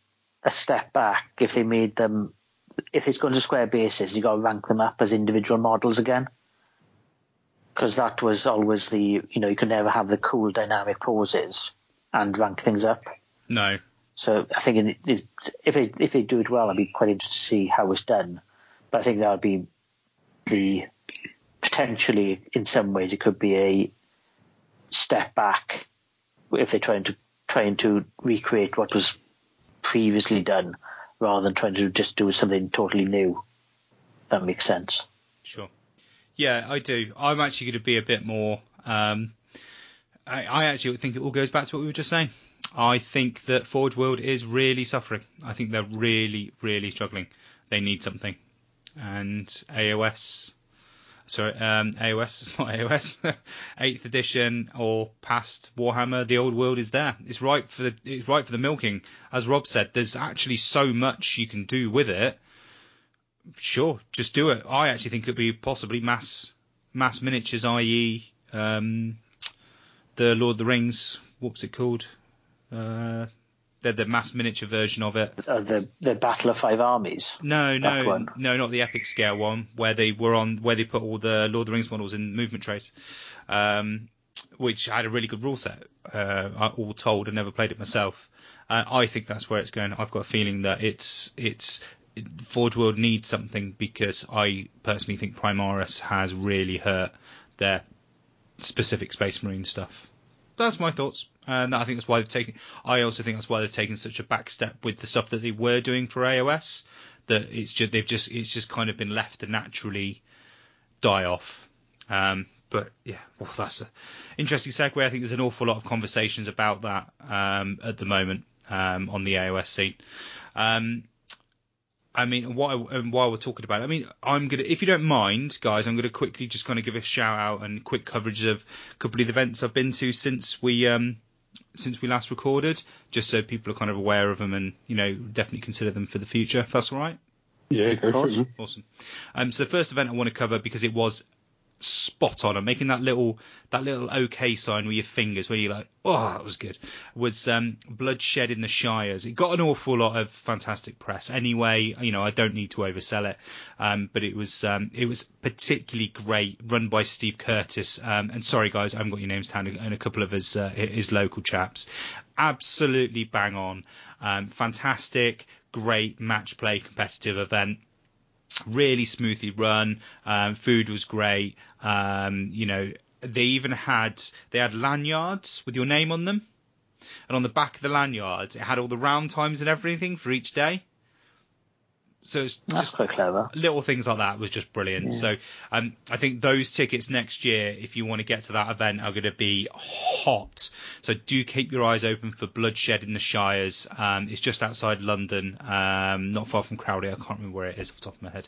S2: a step back if they made them. If it's going to square bases, you got to rank them up as individual models again because that was always the you know you could never have the cool dynamic poses and rank things up.
S1: No.
S2: So I think it, if they if they do it well, I'd be quite interested to see how it's done. But I think that would be the potentially in some ways it could be a step back if they're trying to trying to recreate what was previously done rather than trying to just do something totally new. That makes sense.
S1: Yeah, I do. I'm actually going to be a bit more. Um, I, I actually think it all goes back to what we were just saying. I think that Forge World is really suffering. I think they're really, really struggling. They need something. And AOS, sorry, um, AOS, it's not AOS, 8th edition or past Warhammer, the old world is there. It's right for the, it's right for the milking. As Rob said, there's actually so much you can do with it. Sure, just do it. I actually think it'd be possibly mass, mass miniatures, i.e., um, the Lord of the Rings. What's it called? Uh, the, the mass miniature version of it.
S2: Uh, the the Battle of Five Armies.
S1: No, no, no, not the epic scale one where they were on where they put all the Lord of the Rings models in movement trays, um, which had a really good rule set. Uh, all told, I never played it myself. Uh, I think that's where it's going. I've got a feeling that it's it's Forge World needs something because I personally think Primaris has really hurt their specific Space Marine stuff. That's my thoughts, and I think that's why they've taken. I also think that's why they've taken such a back step with the stuff that they were doing for AOS. That it's just they've just it's just kind of been left to naturally die off. Um, but yeah, well, that's an interesting segue. I think there's an awful lot of conversations about that um, at the moment um, on the AOS scene. Um, I mean, while, while we're talking about it, I mean, I'm gonna, if you don't mind, guys, I'm gonna quickly just kind of give a shout out and quick coverage of a couple of the events I've been to since we um, since we last recorded, just so people are kind of aware of them and you know definitely consider them for the future. If that's all right.
S3: Yeah, go for it.
S1: Awesome. Um, so the first event I want to cover because it was spot on. I'm making that little that little OK sign with your fingers where you're like, oh, that was good. Was um, bloodshed in the Shires. It got an awful lot of fantastic press. Anyway, you know, I don't need to oversell it, um, but it was um, it was particularly great, run by Steve Curtis. Um, and sorry guys, I haven't got your names down, and a couple of his uh, his local chaps. Absolutely bang on. Um, fantastic, great match play competitive event really smoothly run. Um, food was great. Um, you know, they even had they had lanyards with your name on them, and on the back of the lanyards it had all the round times and everything for each day. So it's just
S2: quite clever.
S1: little things like that was just brilliant.
S2: Yeah.
S1: So um, I think those tickets next year, if you want to get to that event, are going to be hot. So do keep your eyes open for Bloodshed in the Shires. Um, it's just outside London, um, not far from Crowley. I can't remember where it is off the top of my head.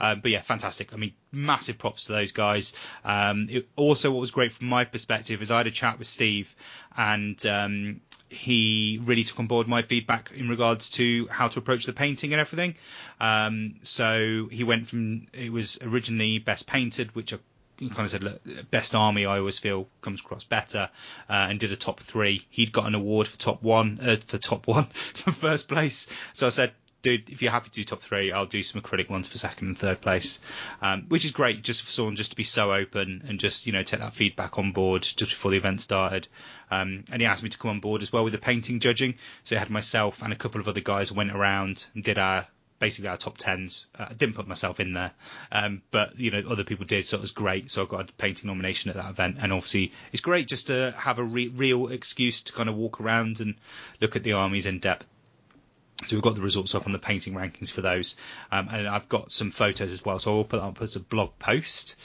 S1: Um, but yeah, fantastic. I mean, massive props to those guys. Um, it, also, what was great from my perspective is I had a chat with Steve, and um, he really took on board my feedback in regards to how to approach the painting and everything. Um, so he went from it was originally best painted, which I kind of said look, best army. I always feel comes across better, uh, and did a top three. He'd got an award for top one uh, for top one for first place. So I said. Dude, if you're happy to do top three, I'll do some acrylic ones for second and third place, um, which is great. Just for someone just to be so open and just you know take that feedback on board just before the event started. Um, and he asked me to come on board as well with the painting judging. So I had myself and a couple of other guys went around and did our basically our top tens. Uh, I didn't put myself in there, um, but you know other people did, so it was great. So I got a painting nomination at that event, and obviously it's great just to have a re- real excuse to kind of walk around and look at the armies in depth. So we've got the results up on the painting rankings for those, um, and I've got some photos as well. So I'll put that up as a blog post.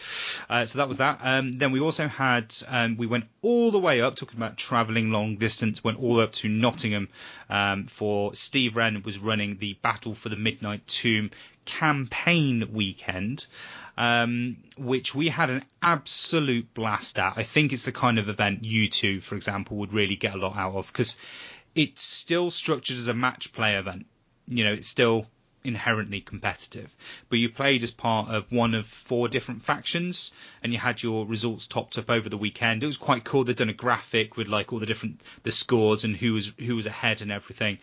S1: Uh, so that was that. Um, then we also had um, we went all the way up, talking about travelling long distance, went all the way up to Nottingham um, for Steve Wren was running the Battle for the Midnight Tomb campaign weekend. Um, which we had an absolute blast at. I think it's the kind of event you two, for example, would really get a lot out of because it's still structured as a match play event. You know, it's still inherently competitive, but you played as part of one of four different factions, and you had your results topped up over the weekend. It was quite cool. They'd done a graphic with like all the different the scores and who was who was ahead and everything,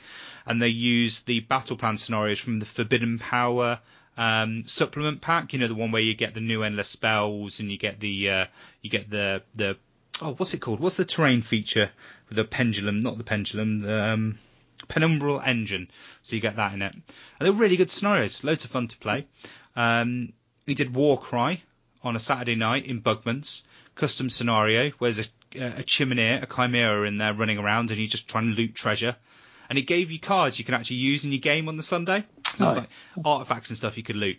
S1: and they used the battle plan scenarios from the Forbidden Power um, supplement pack. You know, the one where you get the new endless spells and you get the uh, you get the the oh what's it called? What's the terrain feature with the pendulum? Not the pendulum. The um, penumbral engine. So you get that in it. And they're really good scenarios. Loads of fun to play. Um, he did Warcry on a Saturday night in Bugman's. Custom scenario where there's a, a a chimera in there running around and you're just trying to loot treasure. And it gave you cards you can actually use in your game on the Sunday. So it's like artifacts and stuff you could loot.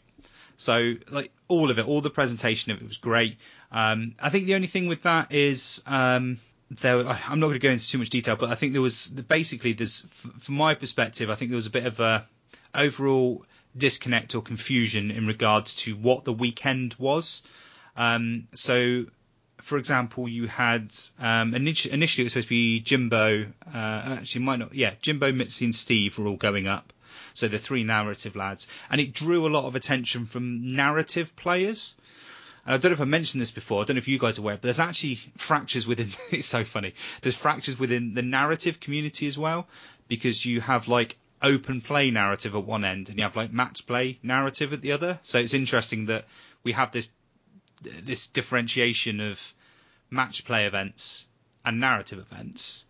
S1: So like all of it, all the presentation of it was great. Um, I think the only thing with that is um, there. I'm not going to go into too much detail, but I think there was basically there's from my perspective, I think there was a bit of a overall disconnect or confusion in regards to what the weekend was. Um, so, for example, you had um, initially it was supposed to be Jimbo. Uh, actually, might not. Yeah, Jimbo, Mitzi, and Steve were all going up. So the three narrative lads, and it drew a lot of attention from narrative players. And I don't know if I mentioned this before. I don't know if you guys are aware, but there's actually fractures within. It's so funny. There's fractures within the narrative community as well, because you have like open play narrative at one end, and you have like match play narrative at the other. So it's interesting that we have this this differentiation of match play events and narrative events.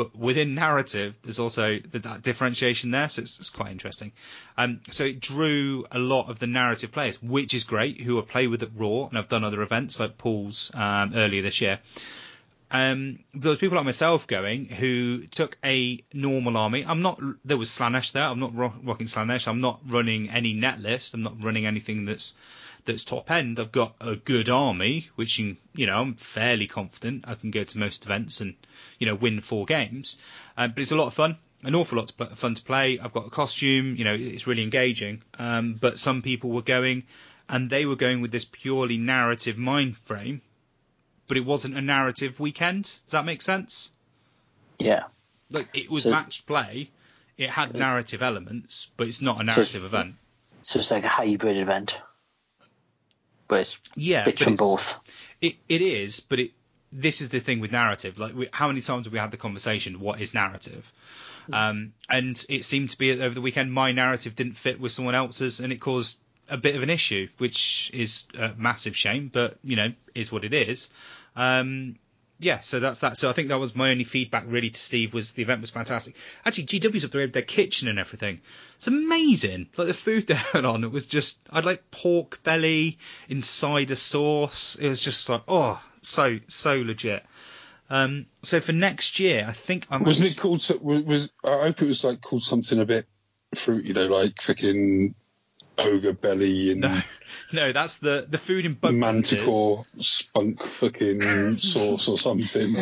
S1: But within narrative, there's also that differentiation there, so it's, it's quite interesting. Um, so it drew a lot of the narrative players, which is great, who are play with at Raw, and I've done other events like Paul's um, earlier this year. Um, there was people like myself going who took a normal army. I'm not. There was Slaanesh there. I'm not ro- rocking Slaanesh. I'm not running any net list. I'm not running anything that's that's top end. I've got a good army, which you know I'm fairly confident I can go to most events and you know win four games. Uh, but it's a lot of fun, an awful lot of fun to play. I've got a costume, you know, it's really engaging. Um, but some people were going, and they were going with this purely narrative mind frame, but it wasn't a narrative weekend. Does that make sense?
S2: Yeah.
S1: Like it was
S2: So-
S1: matched play. It had narrative elements, but it's not a narrative event.
S2: So it's like a hybrid event. But it's
S1: Yeah, but
S2: from
S1: it's-
S2: both.
S1: It it is, but it this is the thing with narrative. Like, we, how many times have we had the conversation? What is narrative? Um, and it seemed to be over the weekend my narrative didn't fit with someone else's, and it caused a bit of an issue, which is a massive shame, but you know, is what it is. Um, yeah, so that's that. So I think that was my only feedback really to Steve was the event was fantastic. Actually, GW's up there with their kitchen and everything. It's amazing. Like the food they had on, it was just I'd like pork belly inside a sauce. It was just like oh, so so legit. Um, so for next year, I think I'm
S3: Wasn't it called? Was, was I hope it was like called something a bit fruity though, like fucking ogre belly and
S1: no, no, that's the the food in Bugman's.
S3: manticore spunk fucking sauce or something.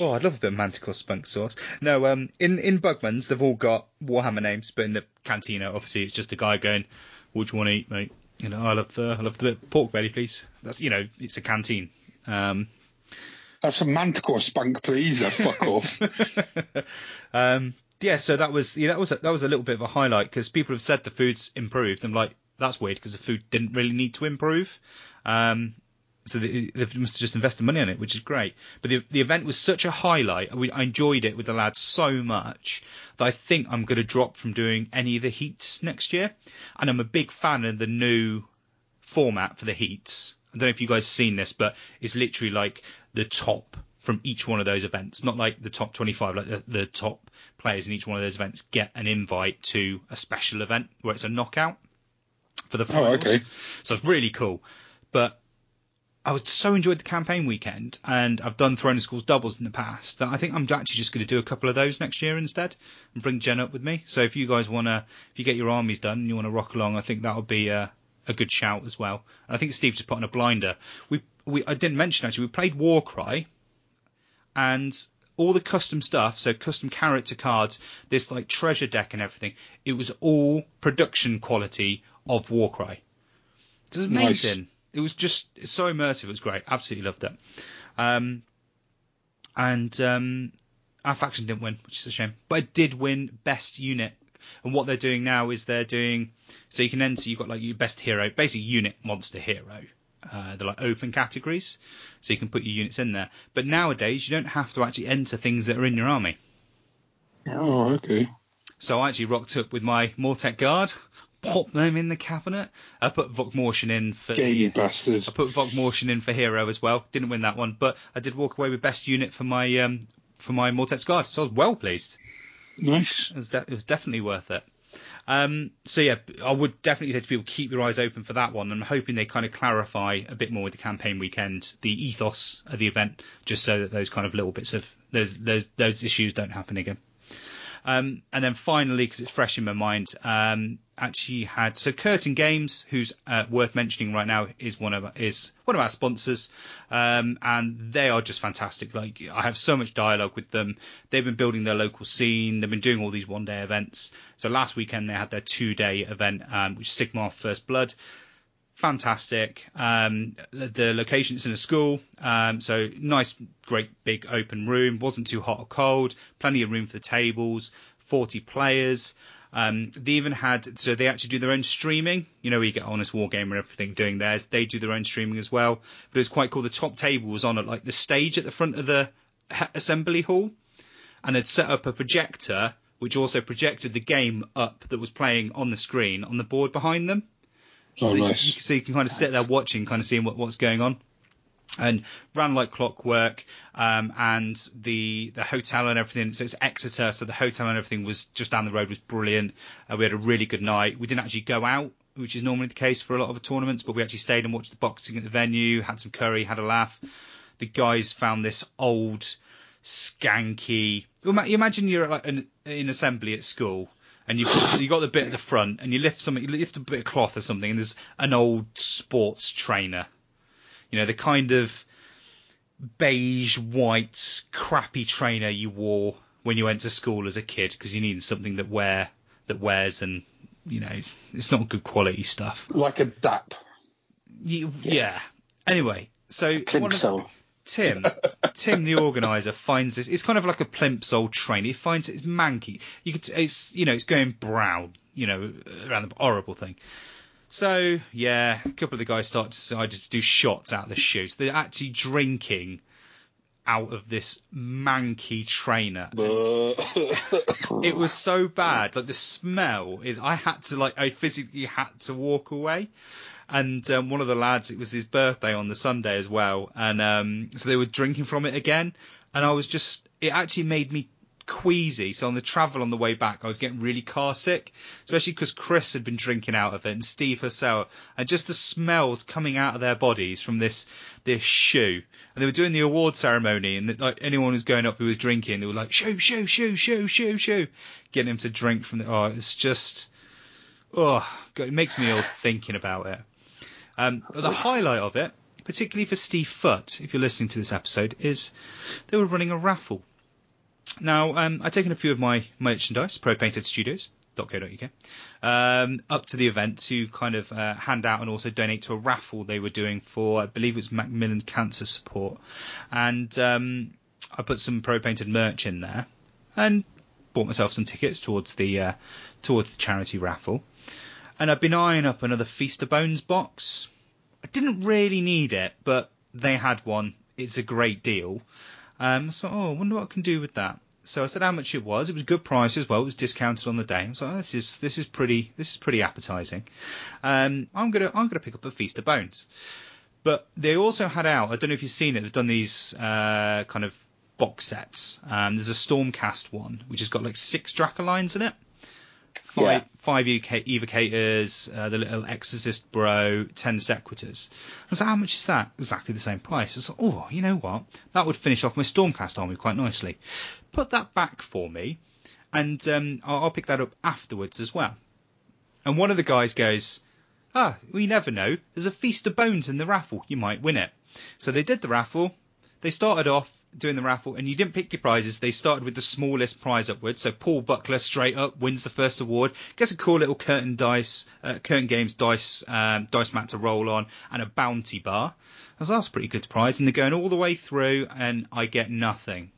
S1: Oh, I'd love a bit of Manticore spunk sauce. No, um, in in Bugman's they've all got Warhammer names, but in the cantina, obviously, it's just a guy going, "What do you want to eat, mate?" You know, I love the I love the pork belly, please. That's you know, it's a canteen. Um,
S3: Have some manticore spunk, please. Uh, fuck off.
S1: um, yeah, so that was yeah, that was a, that was a little bit of a highlight because people have said the food's improved. I'm like, that's weird because the food didn't really need to improve. Um, so they, they must have just invested money on it, which is great. But the the event was such a highlight. I enjoyed it with the lads so much that I think I'm going to drop from doing any of the heats next year. And I'm a big fan of the new format for the heats. I don't know if you guys have seen this, but it's literally like the top from each one of those events, not like the top 25, like the, the top players in each one of those events get an invite to a special event where it's a knockout for the oh, finals.
S3: okay.
S1: So it's really cool. But I would so enjoyed the campaign weekend, and I've done Throne of Skulls doubles in the past that I think I'm actually just going to do a couple of those next year instead and bring Jen up with me. So if you guys want to, if you get your armies done and you want to rock along, I think that would be a, a good shout as well. And I think Steve just put on a blinder. We, we, I didn't mention actually, we played Warcry, and all the custom stuff, so custom character cards, this like treasure deck and everything, it was all production quality of Warcry. It was
S3: Nice.
S1: amazing. It was just so immersive. It was great. Absolutely loved it. Um, and um, our faction didn't win, which is a shame. But it did win best unit. And what they're doing now is they're doing so you can enter. You've got like your best hero, basically unit monster hero. Uh, they're like open categories, so you can put your units in there. But nowadays you don't have to actually enter things that are in your army.
S3: Oh, okay.
S1: So I actually rocked up with my Mortek Guard, popped them in the cabinet. I put Vokmortian in for
S3: Gaily bastard.
S1: I put Vokmortian in for hero as well. Didn't win that one, but I did walk away with best unit for my um, for my Mortek Guard. So I was well pleased.
S3: Nice.
S1: It was, de- it was definitely worth it. Um, so yeah, I would definitely say to people keep your eyes open for that one. I'm hoping they kind of clarify a bit more with the campaign weekend, the ethos of the event, just so that those kind of little bits of those those those issues don't happen again. Um, and then finally, because it's fresh in my mind, um, actually had so Curtain Games, who's uh, worth mentioning right now, is one of is one of our sponsors, um, and they are just fantastic. Like I have so much dialogue with them. They've been building their local scene. They've been doing all these one day events. So last weekend they had their two day event, um, which is Sigmar First Blood fantastic. Um, the, location is in a school, um, so nice, great big open room. wasn't too hot or cold. Plenty of room for the tables. Forty players. Um, they even had so they actually do their own streaming. You know, you get Honest Wargamer and everything doing theirs. They do their own streaming as well. But it was quite cool. The top table was on at like the stage at the front of the assembly hall, and they'd set up a projector which also projected the game up that was playing on the screen on the board behind them
S3: Oh,
S1: so,
S3: nice.
S1: you, so you can kind of sit there watching, kind of seeing what, what's going on. and ran like clockwork. Um, and the the hotel and everything. So it's Exeter, so the hotel and everything was just down the road was brilliant. Uh, we had a really good night. We didn't actually go out, which is normally the case for a lot of the tournaments, but we actually stayed and watched the boxing at the venue, had some curry, had a laugh. The guys found this old, skanky. You imagine you're like an, in assembly at school. And you've got, you got the bit at the front, and you lift something, you lift a bit of cloth or something, and there's an old sports trainer you know, the kind of beige, white, crappy trainer you wore when you went to school as a kid because you needed something that wear that wears and you know it's not good quality stuff.
S3: Like a DAP.
S1: You, yeah. yeah. Anyway, so
S2: Plimsoll.
S1: Tim, Tim, the organizer, finds this. It's kind of like a Plimsoll train. He finds it's manky. You could, it's you know, it's going brown. You know, around the horrible thing. So yeah, a couple of the guys started decided to do shots out of the chute. They're actually drinking out of this manky trainer. it was so bad. Like the smell is, I had to like, I physically had to walk away. And um, one of the lads, it was his birthday on the Sunday as well, and um, so they were drinking from it again. And I was just, it actually made me queasy. So on the travel on the way back, I was getting really car sick, especially because Chris had been drinking out of it and Steve herself, and just the smells coming out of their bodies from this this shoe. And they were doing the award ceremony, and like anyone who's going up who was drinking, they were like shoe, shoe, shoe, shoe, shoe, shoe, getting him to drink from the. Oh, it's just, oh, God, it makes me ill thinking about it. Um, but the highlight of it, particularly for Steve Foot, if you're listening to this episode, is they were running a raffle now, um, I've taken a few of my merchandise, Pro Painted Studios, .co.uk, um, up to the event to kind of uh, hand out and also donate to a raffle they were doing for, I believe it was Macmillan Cancer Support. And um, I put some Pro Painted merch in there and bought myself some tickets towards the uh, towards the charity raffle. And I've been eyeing up another Feast of Bones box. I didn't really need it, but they had one. It's a great deal. Um, so, oh, I wonder what I can do with that. So I said how much it was. It was a good price as well. It was discounted on the day. I was like, oh, this is this is pretty this is pretty appetizing. Um, I'm gonna I'm gonna pick up a feast of bones. But they also had out. I don't know if you've seen it. They've done these uh, kind of box sets. Um, there's a Stormcast one which has got like six Dracolines in it five yeah. five evocators, uh, the little exorcist bro, ten sequitors. I was like, how much is that? Exactly the same price. I was like, oh, you know what? That would finish off my Stormcast army quite nicely. Put that back for me, and um, I'll, I'll pick that up afterwards as well. And one of the guys goes, ah, we never know. There's a feast of bones in the raffle. You might win it. So they did the raffle. They started off doing the raffle, and you didn't pick your prizes. They started with the smallest prize upwards. So Paul Buckler straight up wins the first award, gets a cool little curtain dice, uh, curtain games dice um, dice mat to roll on, and a bounty bar. I that's a pretty good prize, and they're going all the way through, and I get nothing.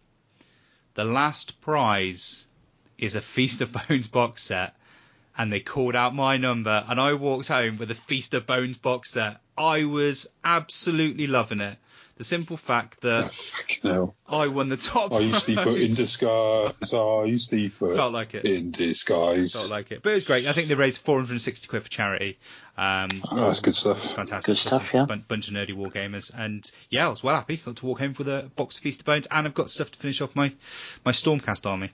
S1: The last prize is a Feast of Bones box set. And they called out my number, and I walked home with a Feast of Bones box set. I was absolutely loving it the simple fact that I won the top.
S3: Are you Steve Foot in disguise? Are you Steve Foot?
S1: Felt like it.
S3: In disguise.
S1: Felt like it. But it was great. I think they raised 460 quid for charity. Um,
S3: oh, that's good stuff.
S1: Fantastic.
S2: Good stuff, yeah.
S1: Bunch of nerdy war gamers. And yeah, I was well happy. Got to walk home with a box of Feast of Bones and I've got stuff to finish off my, my Stormcast army.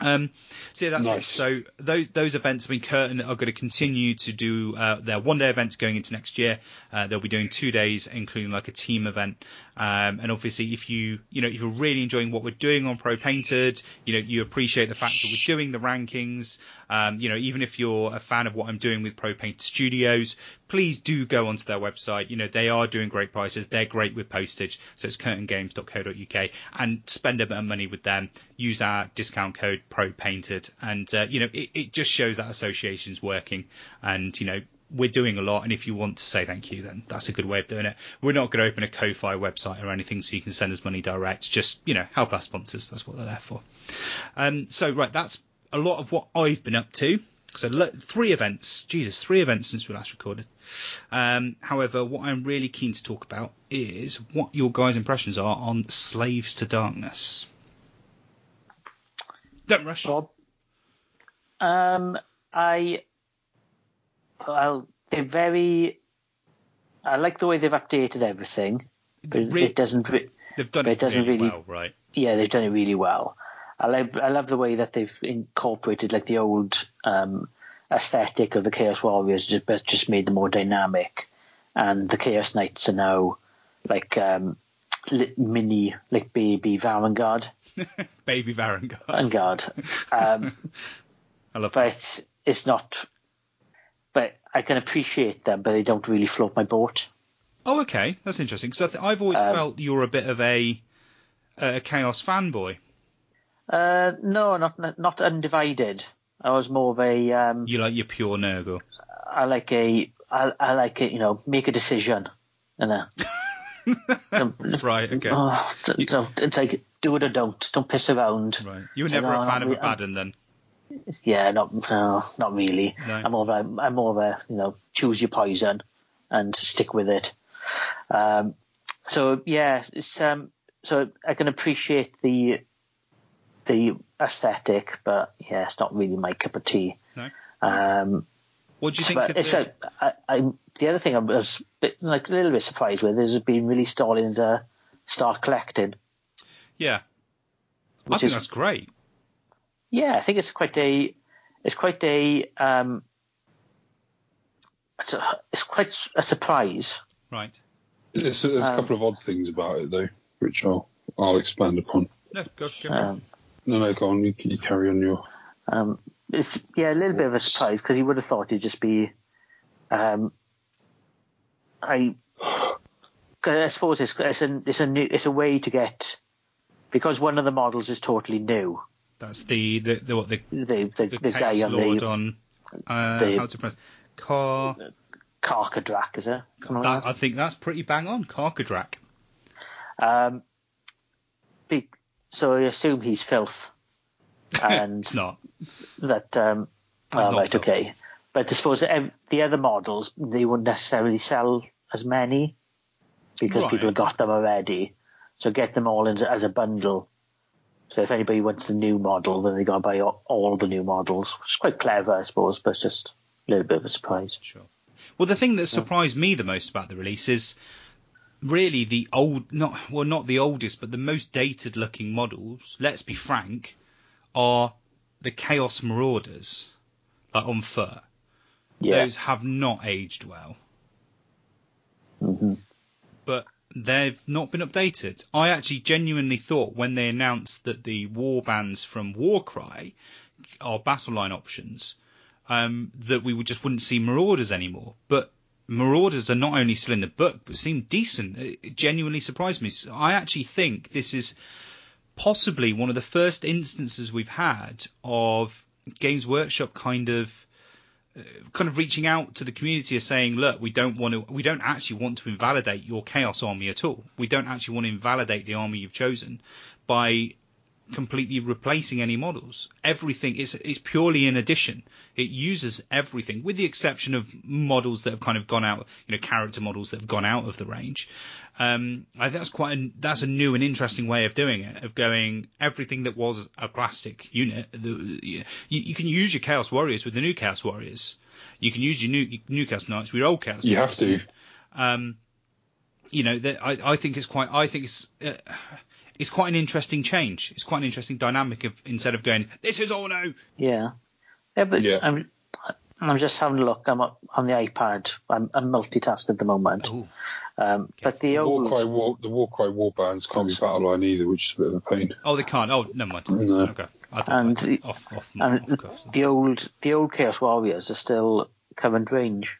S1: Um, so yeah, that's nice. it. So those, those events, I mean, Curtain are going to continue to do uh, their one-day events going into next year. Uh, they'll be doing two days, including like a team event. Um, and obviously, if you you know if you're really enjoying what we're doing on Pro Painted, you know you appreciate the fact that we're doing the rankings. Um, you know, even if you're a fan of what I'm doing with Pro Painted Studios, please do go onto their website. You know, they are doing great prices. They're great with postage. So it's curtaingames.co.uk and spend a bit of money with them. Use our discount code Pro Painted, and uh, you know it, it just shows that association's working. And you know we're doing a lot, and if you want to say thank you, then that's a good way of doing it. We're not going to open a Ko-fi website or anything, so you can send us money direct. Just you know, help our sponsors. That's what they're there for. Um, so right, that's a lot of what I've been up to. So three events, Jesus, three events since we last recorded. Um, however, what I'm really keen to talk about is what your guys' impressions are on Slaves to Darkness. Don't rush.
S2: Bob. Um, I well, they're very. I like the way they've updated everything. but
S1: Re-
S2: it doesn't. Re-
S1: they've done it,
S2: it doesn't
S1: really,
S2: really-
S1: well, right?
S2: yeah, they've done it really well. I love I love the way that they've incorporated like the old um, aesthetic of the Chaos Warriors, but just made them more dynamic, and the Chaos Knights are now like um, mini like baby Varangard
S1: Baby Varangard.
S2: Varangard. Um,
S1: I love that.
S2: but it's not. I can appreciate them, but they don't really float my boat.
S1: Oh, okay, that's interesting. Because th- I've always
S2: Um,
S1: felt you're a bit of a a Chaos fanboy.
S2: Uh, no, not not undivided. I was more of a um,
S1: You like your pure Nurgle.
S2: I like a I, I like it, you know, make a decision. You know. Um,
S1: Right. Okay.
S2: oh, d- don't- it's like do it or don't. Don't piss around.
S1: Right. You were never a fan of
S2: re-
S1: Abaddon then.
S2: Yeah, not no, not really.
S1: No.
S2: I'm more of a I'm more of a you know choose your poison and stick with it. Um, so yeah, it's um, so I can appreciate the the aesthetic, but yeah, it's not really my cup of tea.
S1: No.
S2: Um,
S1: What do you think
S2: but
S1: of
S2: it's
S1: the?
S2: like I, I, the other thing I was a bit, like a little bit surprised with is being really all in uh, start collecting.
S1: yeah. I think
S2: is-
S1: that's great.
S2: Yeah, I think it's quite a it's quite a um, it's, a, it's quite a surprise.
S1: Right.
S3: There's, there's a
S2: Um,
S3: couple of odd things about it though, which I'll I'll expand upon.
S1: No, go. go.
S2: Um,
S3: No, no, go on. You, you carry on your.
S2: um, it's yeah a little bit of a surprise because you would have thought it'd just be um, I 'cause I suppose it's it's a it's a new it's a way to get because one of the models is totally new.
S1: That's the the, the what the
S2: The the,
S1: the,
S2: the, guy on the
S1: on. Uh,
S2: the-
S1: how's it pronounced? Car.
S2: Karkadrak, is it? Something like
S1: That, I think that's pretty bang on. Karkadrak.
S2: Um, be, so I assume he's filth, and
S1: It's not.
S2: that um, oh, right, okay. But I suppose the other models they wouldn't necessarily sell as many because
S1: Right.
S2: people have got them already. So get them all in, as a bundle. So if anybody wants the new model, then they got to buy all, the new models, which is quite clever, I suppose, but it's just a little bit of a surprise.
S1: Sure. Well, the thing that surprised me the most about the release is really the old, not well, not the oldest, but the most dated looking models. Let's be frank, are the Chaos Marauders, like on foot.
S2: Yeah.
S1: Those have not aged well,
S2: hmm
S1: but they've not been updated. I actually genuinely thought when they announced that the war bands from Warcry are battle line options, um, that we would just wouldn't see Marauders anymore. But Marauders are not only still in the book, but seem decent. It genuinely surprised me. So I actually think this is possibly one of the first instances we've had of Games Workshop kind of kind of reaching out to the community as saying, look, we don't want to, we don't actually want to invalidate your Chaos army at all. We don't actually want to invalidate the army you've chosen by completely replacing any models. Everything is it's purely an addition. It uses everything, with the exception of models that have kind of gone out, you know, character models that have gone out of the range. Um, I think that's quite a, that's a new and interesting way of doing it. Of going everything that was a plastic unit. The, you, you can use your Chaos Warriors with the new Chaos Warriors. You can use your new new Chaos Knights with your old Chaos.
S3: You have to.
S1: Um, you know, that I, I think it's quite. I think it's. Uh, it's quite an interesting change. It's quite an interesting dynamic of instead of going, this is all new.
S2: Yeah. Yeah, but
S3: Yeah.
S2: I'm I'm just having a look. I'm up on the iPad. I'm, I'm multitask at the moment.
S1: Oh,
S2: Um, but the old
S3: Warcry war, the Warcry war bands can't be battle line either, which is a bit of a pain.
S1: oh, they can't. Oh, never mind.
S3: No.
S1: Okay,
S2: And the-
S1: off, off,
S2: and
S1: off course.
S2: the old the old Chaos Warriors are still current range.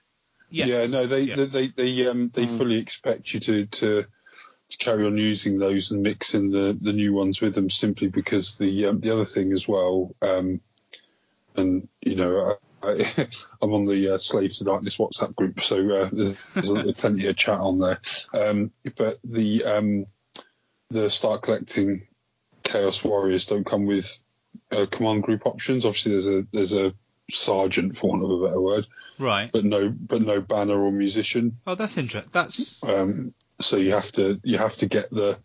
S1: Yeah.
S3: no, they
S1: Yeah.
S3: they they they, um, they
S2: Mm.
S3: fully expect you to, to to carry on using those and mixing the, the new ones with them simply because the um, the other thing as well, um, and you know. I, I'm on the uh, Slave to Darkness WhatsApp group, so uh, there's, there's plenty of chat on there. Um, but the um, the start collecting Chaos Warriors don't come with uh, command group options. Obviously, there's a there's a sergeant, for want of a better word,
S1: Right.
S3: but no but no banner or musician.
S1: Oh, that's interesting. That's
S3: Um, so you have to you have to get the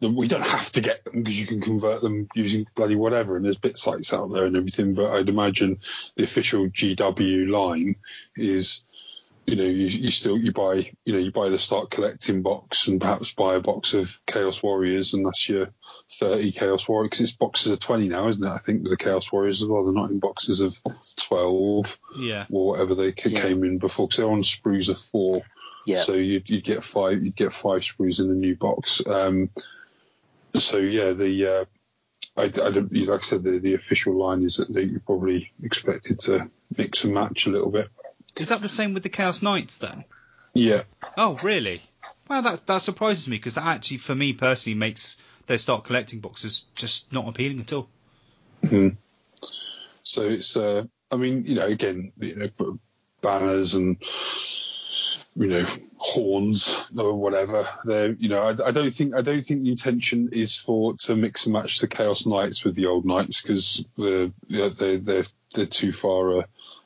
S3: the we don't have to get them because you can convert them using bloody whatever, and there's bit sites out there and everything. But I'd imagine the official GW line is you know, you, you still you buy you know you buy the start collecting box and perhaps buy a box of Chaos Warriors and that's your thirty Chaos Warriors because it's boxes of twenty now, isn't it? I think with the Chaos Warriors as well. They're not in boxes of twelve
S1: Yeah.
S3: or whatever they
S2: Yeah.
S3: came in before because they're on sprues of four.
S2: Yeah.
S3: So you'd, you'd get five you'd get five sprues in the new box. Um, so yeah, the uh, I, I don't, like I said, the, the official line is that they you're probably expected to mix and match a little bit.
S1: Is that the same with the Chaos Knights then?
S3: Yeah,
S1: Oh, really? Well, that that surprises me because that actually, for me personally, makes their start collecting boxes just not appealing at all. Hmm.
S3: So it's, uh, I mean, you know, again, you know, banners and you know horns or whatever. They're, you know, I, I don't think I don't think the intention is for to mix and match the Chaos Knights with the old Knights because the they they they're they're too far. Uh,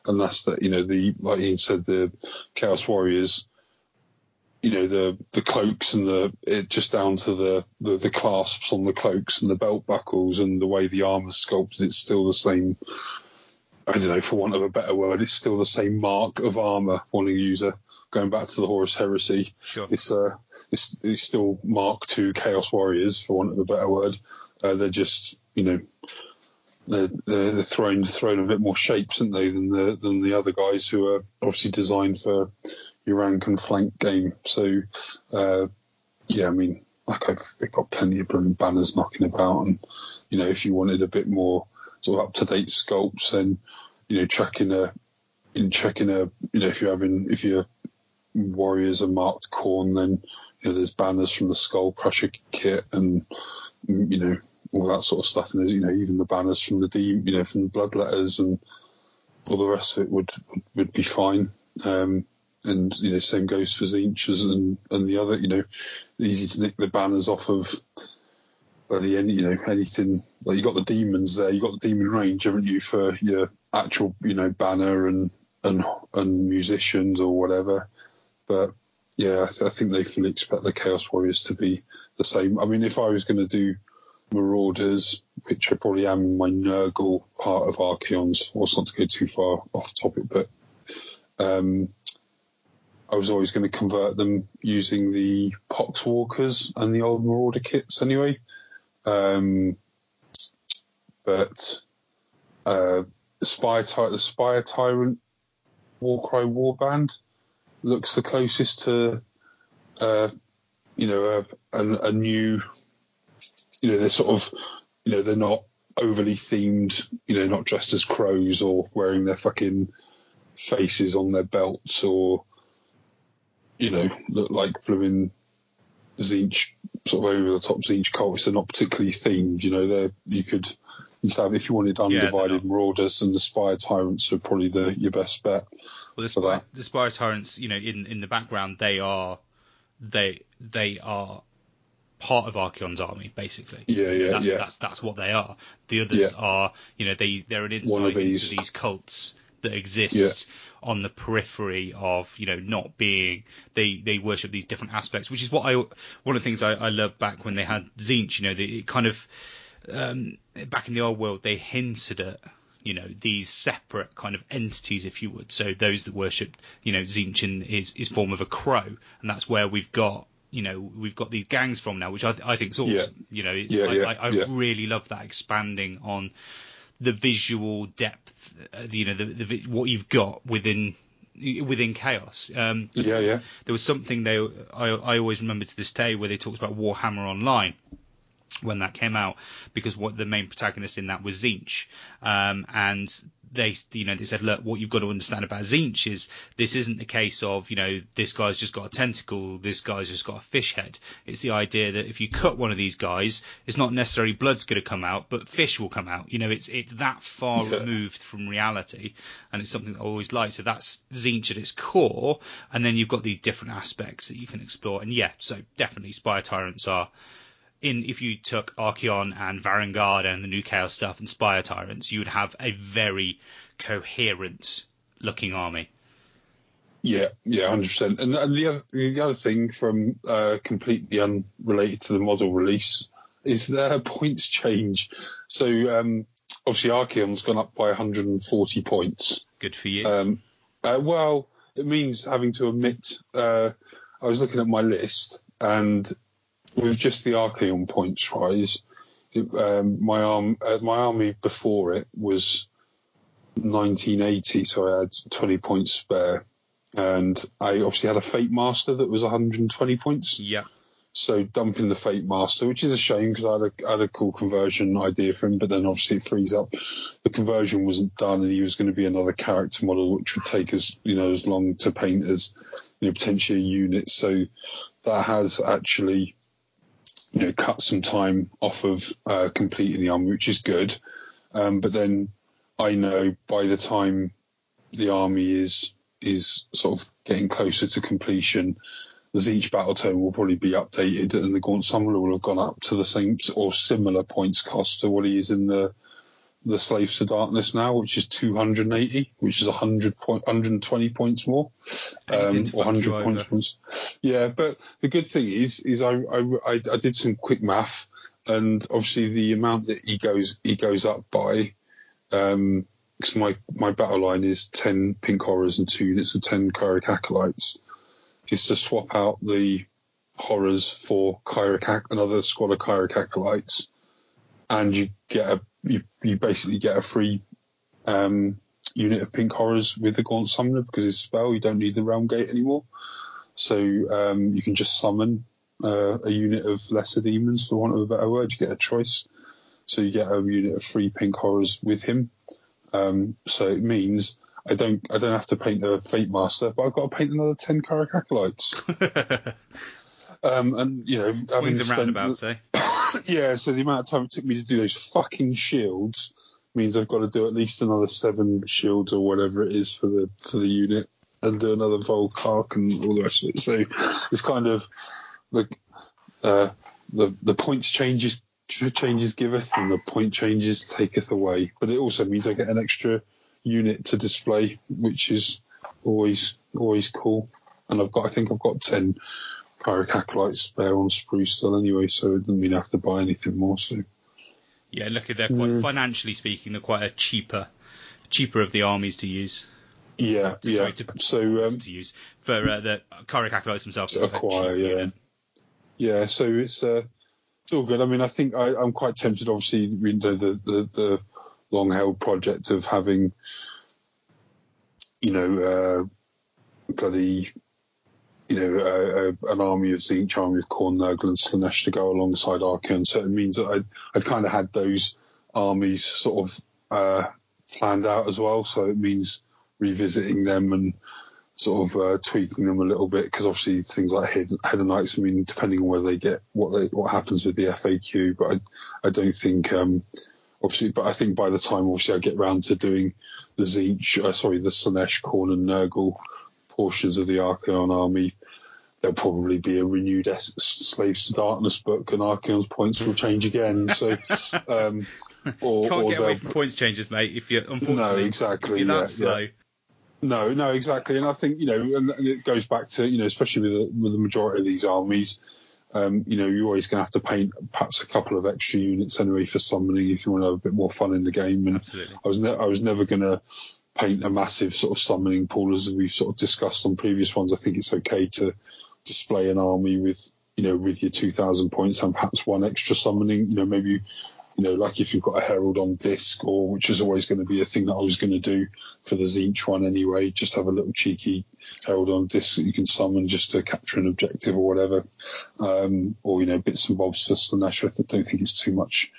S3: and that's that you know the like Ian said the Chaos Warriors. You know the the cloaks and the it just down to the, the the clasps on the cloaks and the belt buckles and the way the armor sculpted. It's still the same I don't know, for want of a better word, it's still the same mark of armor. Use a going back to the Horus Heresy,
S1: Sure.
S3: it's uh, it's, it's still Mark II Chaos Warriors, for want of a better word. Uh, they're just, you know, they're, they're, they're thrown thrown a bit more shapes, aren't they, than the than the other guys who are obviously designed for your rank and flank game. So, uh, yeah, I mean, like I've they've got plenty of banners knocking about, and you know, if you wanted a bit more sort of up to date sculpts, then you know, checking a in checking a you know if you're having if your warriors are marked Khorne, then you know there's banners from the Skull Crusher kit and you know all that sort of stuff, and you know even the banners from the D you know from the bloodletters and all the rest of it would would, be fine. Um, and you know, same goes for Tzeentch's and and the other. You know, easy to nick the banners off of bloody any you know anything like you got the demons there you got the demon range haven't you for your actual you know banner and and and musicians or whatever but yeah I, th- I think they fully expect the chaos warriors to be the same i mean if i was going to do marauders which i probably am my nurgle part of Archaon's force not to go too far off topic but um I was always going to convert them using the Poxwalkers and the old Marauder kits anyway. Um, but uh, Spire Ty- the Spire Tyrant Warcry Warband looks the closest to, uh, you know, a, a, a new, you know, they're sort of, you know, they're not overly themed, you know, not dressed as crows or wearing their fucking faces on their belts or, you know, look like blooming Tzeentch, sort of over the top Tzeentch cults. They're not particularly themed, you know, they're, you could, you could have, if you wanted undivided
S1: not.
S3: marauders and the Spire Tyrants are probably the, your best bet.
S1: Well, the spire, the spire tyrants, you know, in in the background, they are they they are part of Archaon's army, basically.
S3: Yeah, yeah,
S1: That-
S3: yeah.
S1: That's that's what they are. The others
S3: Yeah.
S1: are, you know, they they're an insight into these cults that exist on the periphery of, you know, not being they they worship these different aspects, which is what I one of the things I, I love back when they had Tzeentch, you know, they, it kind of um, back in the old world they hinted at you know these separate kind of entities if you would. So those that worship you know Tzeentch in his, his form of a crow. And that's where we've got you know we've got these gangs from now which I, I think is awesome.
S3: Yeah.
S1: you know it's,
S3: Yeah,
S1: I,
S3: yeah,
S1: I, I really love that expanding on the visual depth uh, you know the, the what you've got within within chaos. Um
S3: Yeah, yeah.
S1: there was something they I, I always remember to this day where they talked about Warhammer Online when that came out because what the main protagonist in that was Tzeentch. Um, and they you know they said look what you've got to understand about Tzeentch is this isn't the case of you know this guy's just got a tentacle this guy's just got a fish head. It's the idea that if you cut one of these guys it's not necessarily blood's going to come out but fish will come out. You know it's it's that far
S3: Yeah.
S1: removed from reality and it's something that I always like so that's Tzeentch at its core and then you've got these different aspects that you can explore. And yeah so definitely Spire Tyrants are in if you took Archaon and Varangard and the new Chaos stuff and Spire Tyrants, you would have a very coherent looking army.
S3: Yeah, yeah, hundred percent. And, and the other the other thing from uh, completely unrelated to the model release is their points change. So um, obviously Archaon's gone up by 140 points.
S1: Good for you.
S3: Um, uh, well, it means having to omit. Uh, I was looking at my list, and with just the Archaon points rise, it, um, my arm, uh, my army before it was 1980, so I had 20 points spare, and I obviously had a Fate Master that was 120 points.
S1: Yeah.
S3: So dumping the Fate Master, which is a shame because I had had a cool conversion idea for him, but then obviously it frees up. The conversion wasn't done, and he was going to be another character model, which would take us, you know, as long to paint as, you know, potentially a unit. So that has actually, you know, cut some time off of uh, completing the army, which is good. Um, but then I know by the time the army is is sort of getting closer to completion, as each battle tome will probably be updated, and the Gaunt Summoner will have gone up to the same or similar points cost to what he is in the the Slaves to Darkness now, which is 280, which is 100 point, 120 points more, um, or 100 points. points. Yeah, but the good thing is, is I, I, I did some quick math, and obviously the amount that he goes he goes up by, um, because my my battle line is 10 pink horrors and two units of 10 Kairic acolytes is to swap out the horrors for Kairic, another squad of Kairic acolytes, and you get a you, you basically get a free um, unit of pink horrors with the Gaunt Summoner because it's spell. You don't need the Realmgate anymore, so um, you can just summon uh, a unit of lesser demons, for want of a better word. You get a choice, so you get a unit of free pink horrors with him. Um, so it means I don't I don't have to paint a Fatemaster, but I've got to paint another ten Kairic acolytes. um, and you know, having spent
S1: roundabouts, eh?
S3: yeah, so the amount of time it took me to do those fucking shields means I've got to do at least another seven shields or whatever it is for the for the unit, and do another Vulcharc and all the rest of it. So it's kind of the uh, the the points changes changes giveth and the point changes taketh away. But it also means I get an extra unit to display, which is always always cool. And I've got I think I've got ten Kairic acolytes spare on spruce still anyway, so it doesn't mean I have to buy anything more. So
S1: Yeah, look, they're quite financially speaking, they're quite a cheaper, cheaper of the armies to use.
S3: yeah,
S1: To-
S3: yeah.
S1: to,
S3: So um,
S1: to use for uh, the Kairic acolytes themselves.
S3: To acquire, yeah. yeah, so it's uh, it's all good. I mean, I think I, I'm quite tempted. Obviously, you know, the the, the long held project of having, you know, uh, bloody, you know, uh, uh, an army of Tzeentch, army of Khorne, Nurgle, and Slaanesh to go alongside Archaon. So it means that I'd, I'd kind of had those armies sort of uh, planned out as well. So it means revisiting them and sort of uh, tweaking them a little bit because obviously things like head, Hedonites, I mean, depending on where they get what they, what happens with the FAQ, but I, I don't think, um, obviously, but I think by the time obviously I get round to doing the Tzeentch, uh, sorry, the Slaanesh, Khorne and Nurgle portions of the Archaon army, there'll probably be a renewed S- Slaves to Darkness book and Archaon's points will change again. So, um, or,
S1: Can't
S3: or
S1: get away from points changes, mate. If you're unfortunately,
S3: no,
S1: exactly, you're
S3: yeah,
S1: slow.
S3: No, no, exactly, and I think you know, and, and it goes back to you know, especially with the, with the majority of these armies, um, you know, you're always going to have to paint perhaps a couple of extra units anyway for summoning if you want to have a bit more fun in the game. And
S1: Absolutely.
S3: I was ne- I was never going to paint a massive sort of summoning pool as we've sort of discussed on previous ones. I think it's okay to display an army with you know with your 2,000 points and perhaps one extra summoning. You know, maybe you know, like if you've got a herald on disc, or which is always going to be a thing that I was going to do for the Tzeentch one anyway, just have a little cheeky herald on disc that you can summon just to capture an objective or whatever, um, or you know, bits and bobs for Slaanesh. I don't think it's too much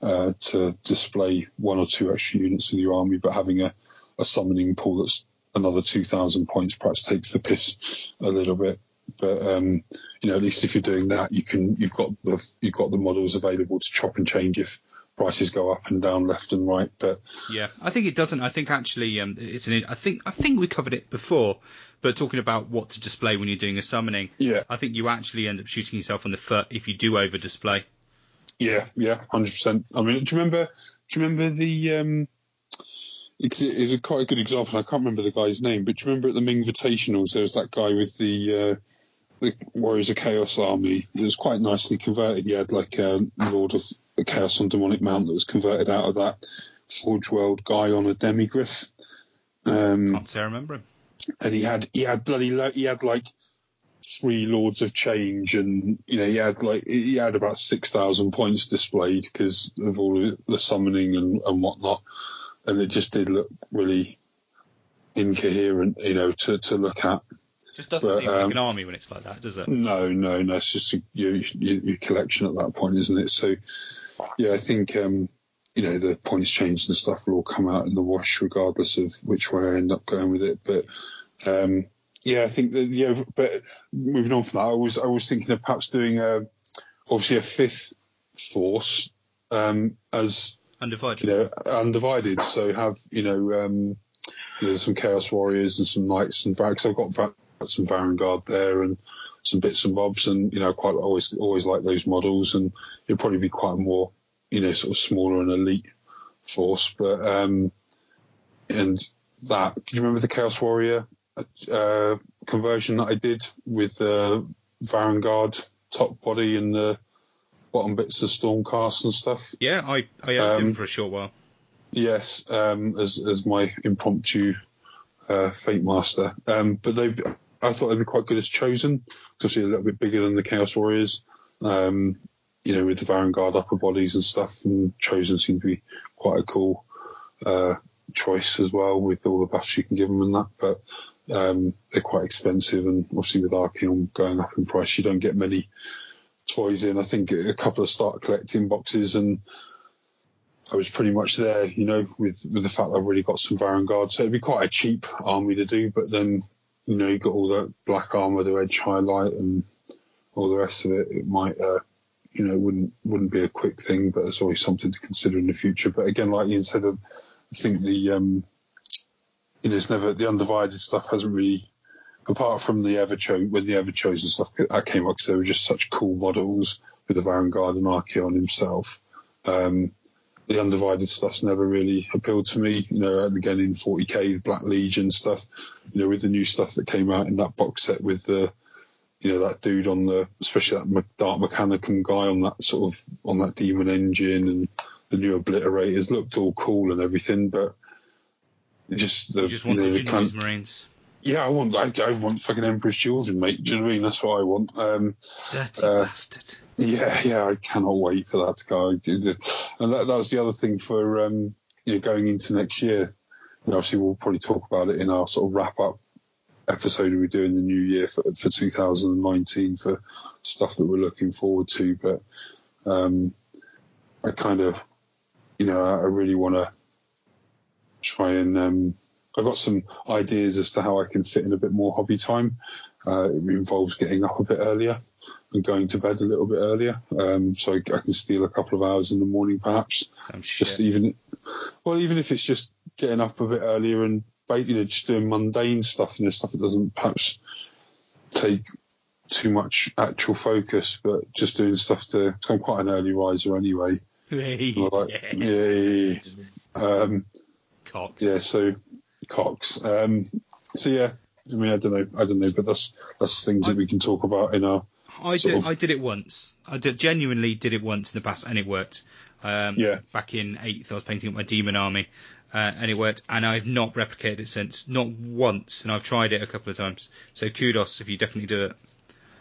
S3: uh, to display one or two extra units with your army, but having a, a summoning pool that's another 2,000 points perhaps takes the piss a little bit. But um, you know, at least if you're doing that, you can you've got the you've got the models available to chop and change if prices go up and down, left and right. But
S1: Yeah, I think it doesn't. I think actually, um, it's an. I think I think we covered it before, but talking about what to display when you're doing a summoning,
S3: yeah,
S1: I think you actually end up shooting yourself on the foot if you do over display.
S3: yeah, yeah, hundred percent. I mean, do you remember? Do you remember the? Um, it's, it's a quite a good example. I can't remember the guy's name, but do you remember at the Ming Invitationals there was that guy with the uh, the Warriors of Chaos army. It was quite nicely converted. He had like a Lord of Chaos on Demonic Mount that was converted out of that Forge World guy on a Demigryph. Um,
S1: Can't say I remember him.
S3: and he had he had bloody lo- he had like three lords of change, and you know he had like he had about six thousand points displayed because of all of the summoning and and whatnot, and it just did look really incoherent, you know, to to look at.
S1: Just doesn't
S3: But,
S1: seem like
S3: um,
S1: an army when it's like that, does it?
S3: No, no, no. It's just a, your, your, your collection at that point, isn't it? So, yeah, I think um, you know the points changed and stuff will all come out in the wash, regardless of which way I end up going with it. But um, yeah, I think that yeah. But moving on from that, I was I was thinking of perhaps doing a obviously a fifth force um, as
S1: Undivided.
S3: you know undivided. So have you know um, you know, some Chaos Warriors and some Knights and because I've got some Varangard there and some bits and bobs and you know quite always always like those models and it'll probably be quite more you know sort of smaller and elite force but um and that do you remember the Chaos Warrior uh conversion that I did with the Varangard top body and the bottom bits of Stormcast and stuff
S1: Yeah, I I owned him
S3: Um,
S1: for a short while.
S3: Yes, um, as as my impromptu uh, Fatemaster. Um, but they, I thought they'd be quite good as Chosen, Obviously, a little bit bigger than the Chaos Warriors. Um, you know, with the Varangard upper bodies and stuff, and chosen seemed to be quite a cool uh, choice as well with all the buffs you can give them and that. But um, they're quite expensive, and obviously with Archaon going up in price, you don't get many toys in. I think a couple of start collecting boxes and I was pretty much there, you know, with with the fact I've really got some Varangard. So it'd be quite a cheap army to do, but then, you know, you got all that black armor the edge highlight and all the rest of it. It might, uh, you know, wouldn't wouldn't be a quick thing, but it's always something to consider in the future. But again, like Ian said, I think the um, you know, it's never the undivided stuff hasn't really. Apart from the ever when the Everchosen stuff that came up, 'cause they were just such cool models with the Varangard and Archaon himself. Um, the undivided stuff's never really appealed to me. You know, and again in 40k, the Black Legion stuff. You know, with the new stuff that came out in that box set with the, you know, that dude on the, especially that Dark Mechanicum guy on that sort of on that Demon Engine and the new Obliterators looked all cool and everything, but it just the
S1: You just
S3: you
S1: wanted
S3: know, the kind-
S1: marines.
S3: Yeah, I want I, I want fucking Emperor's Children, mate. Do you know what I mean? That's what I want. Um,
S1: Dirty
S3: Uh,
S1: bastard.
S3: yeah, yeah, I cannot wait for that to go. And that, that was the other thing for um, you know going into next year. And obviously, we'll probably talk about it in our sort of wrap up episode we do in the new year for, for 2019 for stuff that we're looking forward to. But um, I kind of, you know, I really want to try and. Um, I've got some ideas as to how I can fit in a bit more hobby time. Uh, it involves getting up a bit earlier and going to bed a little bit earlier, um, so I, I can steal a couple of hours in the morning, perhaps. Just even, well, even if it's just getting up a bit earlier and you know just doing mundane stuff, you know, stuff that doesn't perhaps take too much actual focus, but just doing stuff to. Cause I'm quite an early riser anyway. Like,
S1: yeah.
S3: yeah, yeah, yeah. Um,
S1: Cox.
S3: yeah, so Cox. Um, so yeah, I mean, I don't know, I don't know, but that's that's things that we can talk about in our
S1: I did.
S3: of-
S1: I did it once. I did, genuinely did it once in the past, and it worked. Um,
S3: Yeah.
S1: Back in eighth, I was painting up my demon army, uh, and it worked. And I've not replicated it since, not once. And I've tried it a couple of times. So kudos if you definitely do it.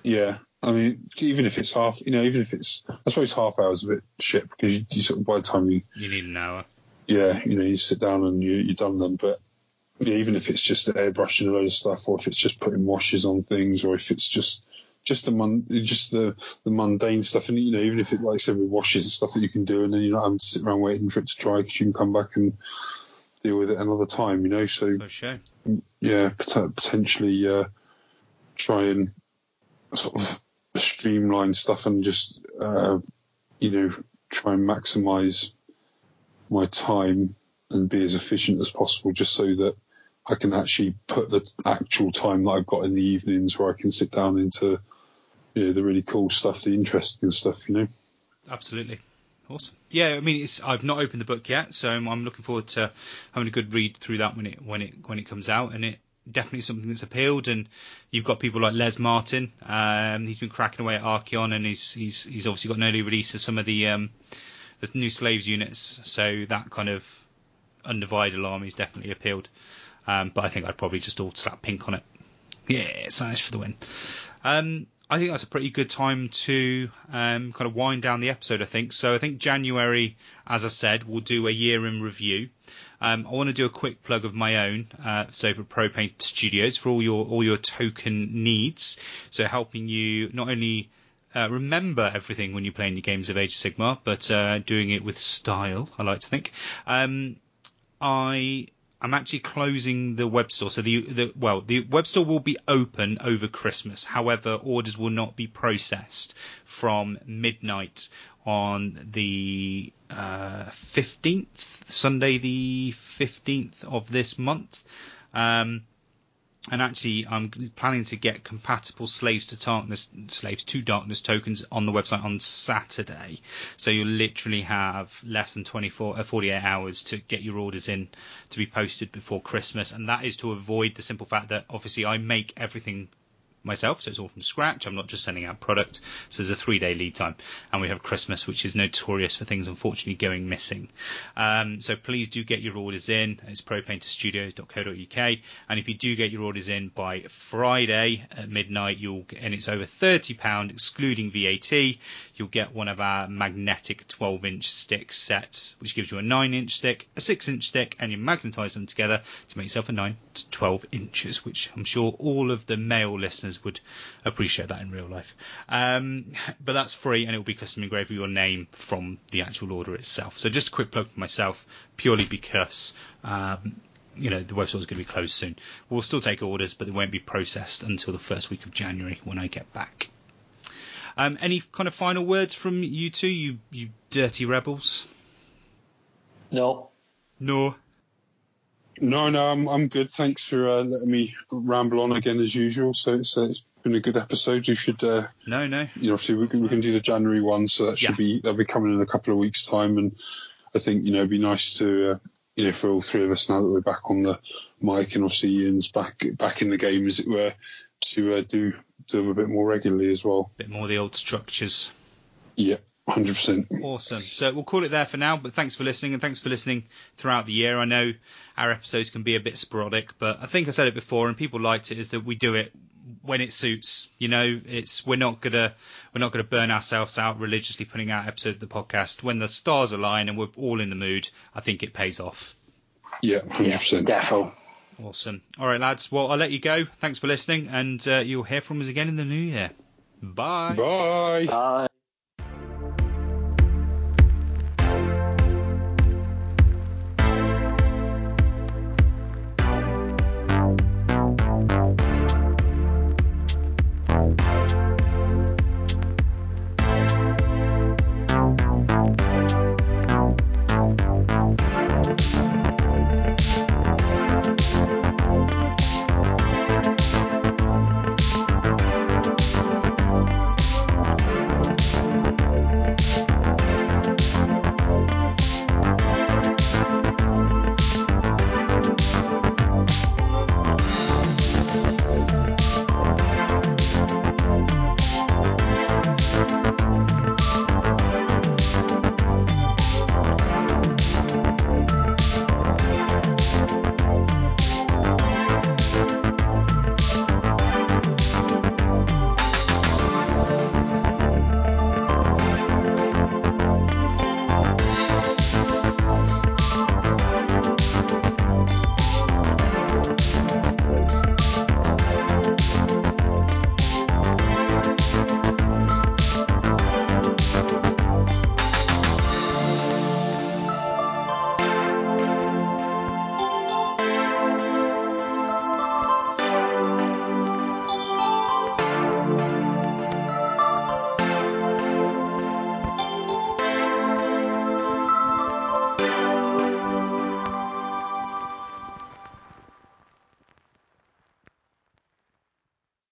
S3: Yeah, I mean, even if it's half, you know, even if it's, I suppose half hour's a bit shit because you, you sort of by the time you,
S1: You need an hour.
S3: yeah, you know, you sit down and you you done them, but yeah, even if it's just airbrushing a load of stuff, or if it's just putting washes on things, or if it's just just the mon- just the the mundane stuff, and you know, even if it like I said with washes and stuff that you can do, and then you're not having to sit around waiting for it to dry because you can come back and deal with it another time, you know. So yeah, pot- potentially uh, try and sort of streamline stuff and just uh, you know try and maximise my time and be as efficient as possible, just so that I can actually put the actual time that I've got in the evenings where I can sit down into you know, the really cool stuff, the interesting stuff, you know.
S1: Absolutely. Awesome. Yeah, I mean, it's I've not opened the book yet, so I'm, I'm looking forward to having a good read through that when it when it when it comes out, and it definitely something that's appealed. And you've got people like Les Martin. Um, he's been cracking away at Archaon, and he's he's he's obviously got an early release of some of the um, the new slaves units, so that kind of undivided army's definitely appealed. Um, but I think I'd probably just all slap pink on it. Yeah, Spanish for the win. Um, I think that's a pretty good time to um, kind of wind down the episode. I think so. I think January, as I said, we'll do a year in review. Um, I want to do a quick plug of my own. Uh, so for ProPaint Studios for all your all your token needs. So helping you not only uh, remember everything when you're playing your games of Age of Sigmar, but uh, doing it with style. I like to think. Um, I I'm actually closing the web store. So the, the well, the web store will be open over Christmas. However, orders will not be processed from midnight on the uh, 15th, Sunday the 15th of this month. Um, and actually, I'm planning to get compatible slaves to darkness, slaves to darkness tokens on the website on Saturday. So you'll literally have less than 24, uh, 48 hours to get your orders in to be posted before Christmas. And that is to avoid the simple fact that obviously I make everything myself, so it's all from scratch. I'm not just sending out product. So there's a three day lead time. And we have Christmas, which is notorious for things unfortunately going missing. Um, so please do get your orders in. It's propainterstudios.co.uk. And if you do get your orders in by Friday at midnight, you'll and it's over £30 excluding VAT, you'll get one of our magnetic 12 inch stick sets, which gives you a 9 inch stick, a 6 inch stick, and you magnetize them together to make yourself a 9 to 12 inches, which I'm sure all of the male listeners would appreciate that in real life. Um, but that's free and it will be custom engraved with your name from the actual order itself. So just a quick plug for myself, purely because um, you know the website is going to be closed soon. We'll still take orders, but they won't be processed until the first week of January when I get back. Um, any kind of final words from you two, you you dirty rebels?
S2: No.
S1: No.
S3: No, no, I'm I'm good. Thanks for uh, letting me ramble on again as usual. So it's uh, it's been a good episode. You should, uh,
S1: No, no.
S3: you know, obviously we can, we can do the January one, so that should
S1: Yeah.
S3: be that'll be coming in a couple of weeks' time. And I think you know it'd be nice to uh, you know for all three of us now that we're back on the mic and obviously Ian's back back in the game as it were to uh, do do them a bit more regularly as well.
S1: A bit more of the old structures.
S3: Yeah, hundred percent.
S1: Awesome. So we'll call it there for now, but thanks for listening and thanks for listening throughout the year. I know our episodes can be a bit sporadic, but I think I said it before and people liked it is that we do it when it suits. You know, it's we're not gonna we're not gonna burn ourselves out religiously putting out episodes of the podcast. When the stars align and we're all in the mood, I think it pays off.
S3: Yeah, hundred
S2: Yeah,
S3: percent.
S2: defo.
S1: Awesome. All right, lads. Well, I'll let you go. Thanks for listening, and uh, you'll hear from us again in the new year. Bye.
S3: Bye.
S2: Bye.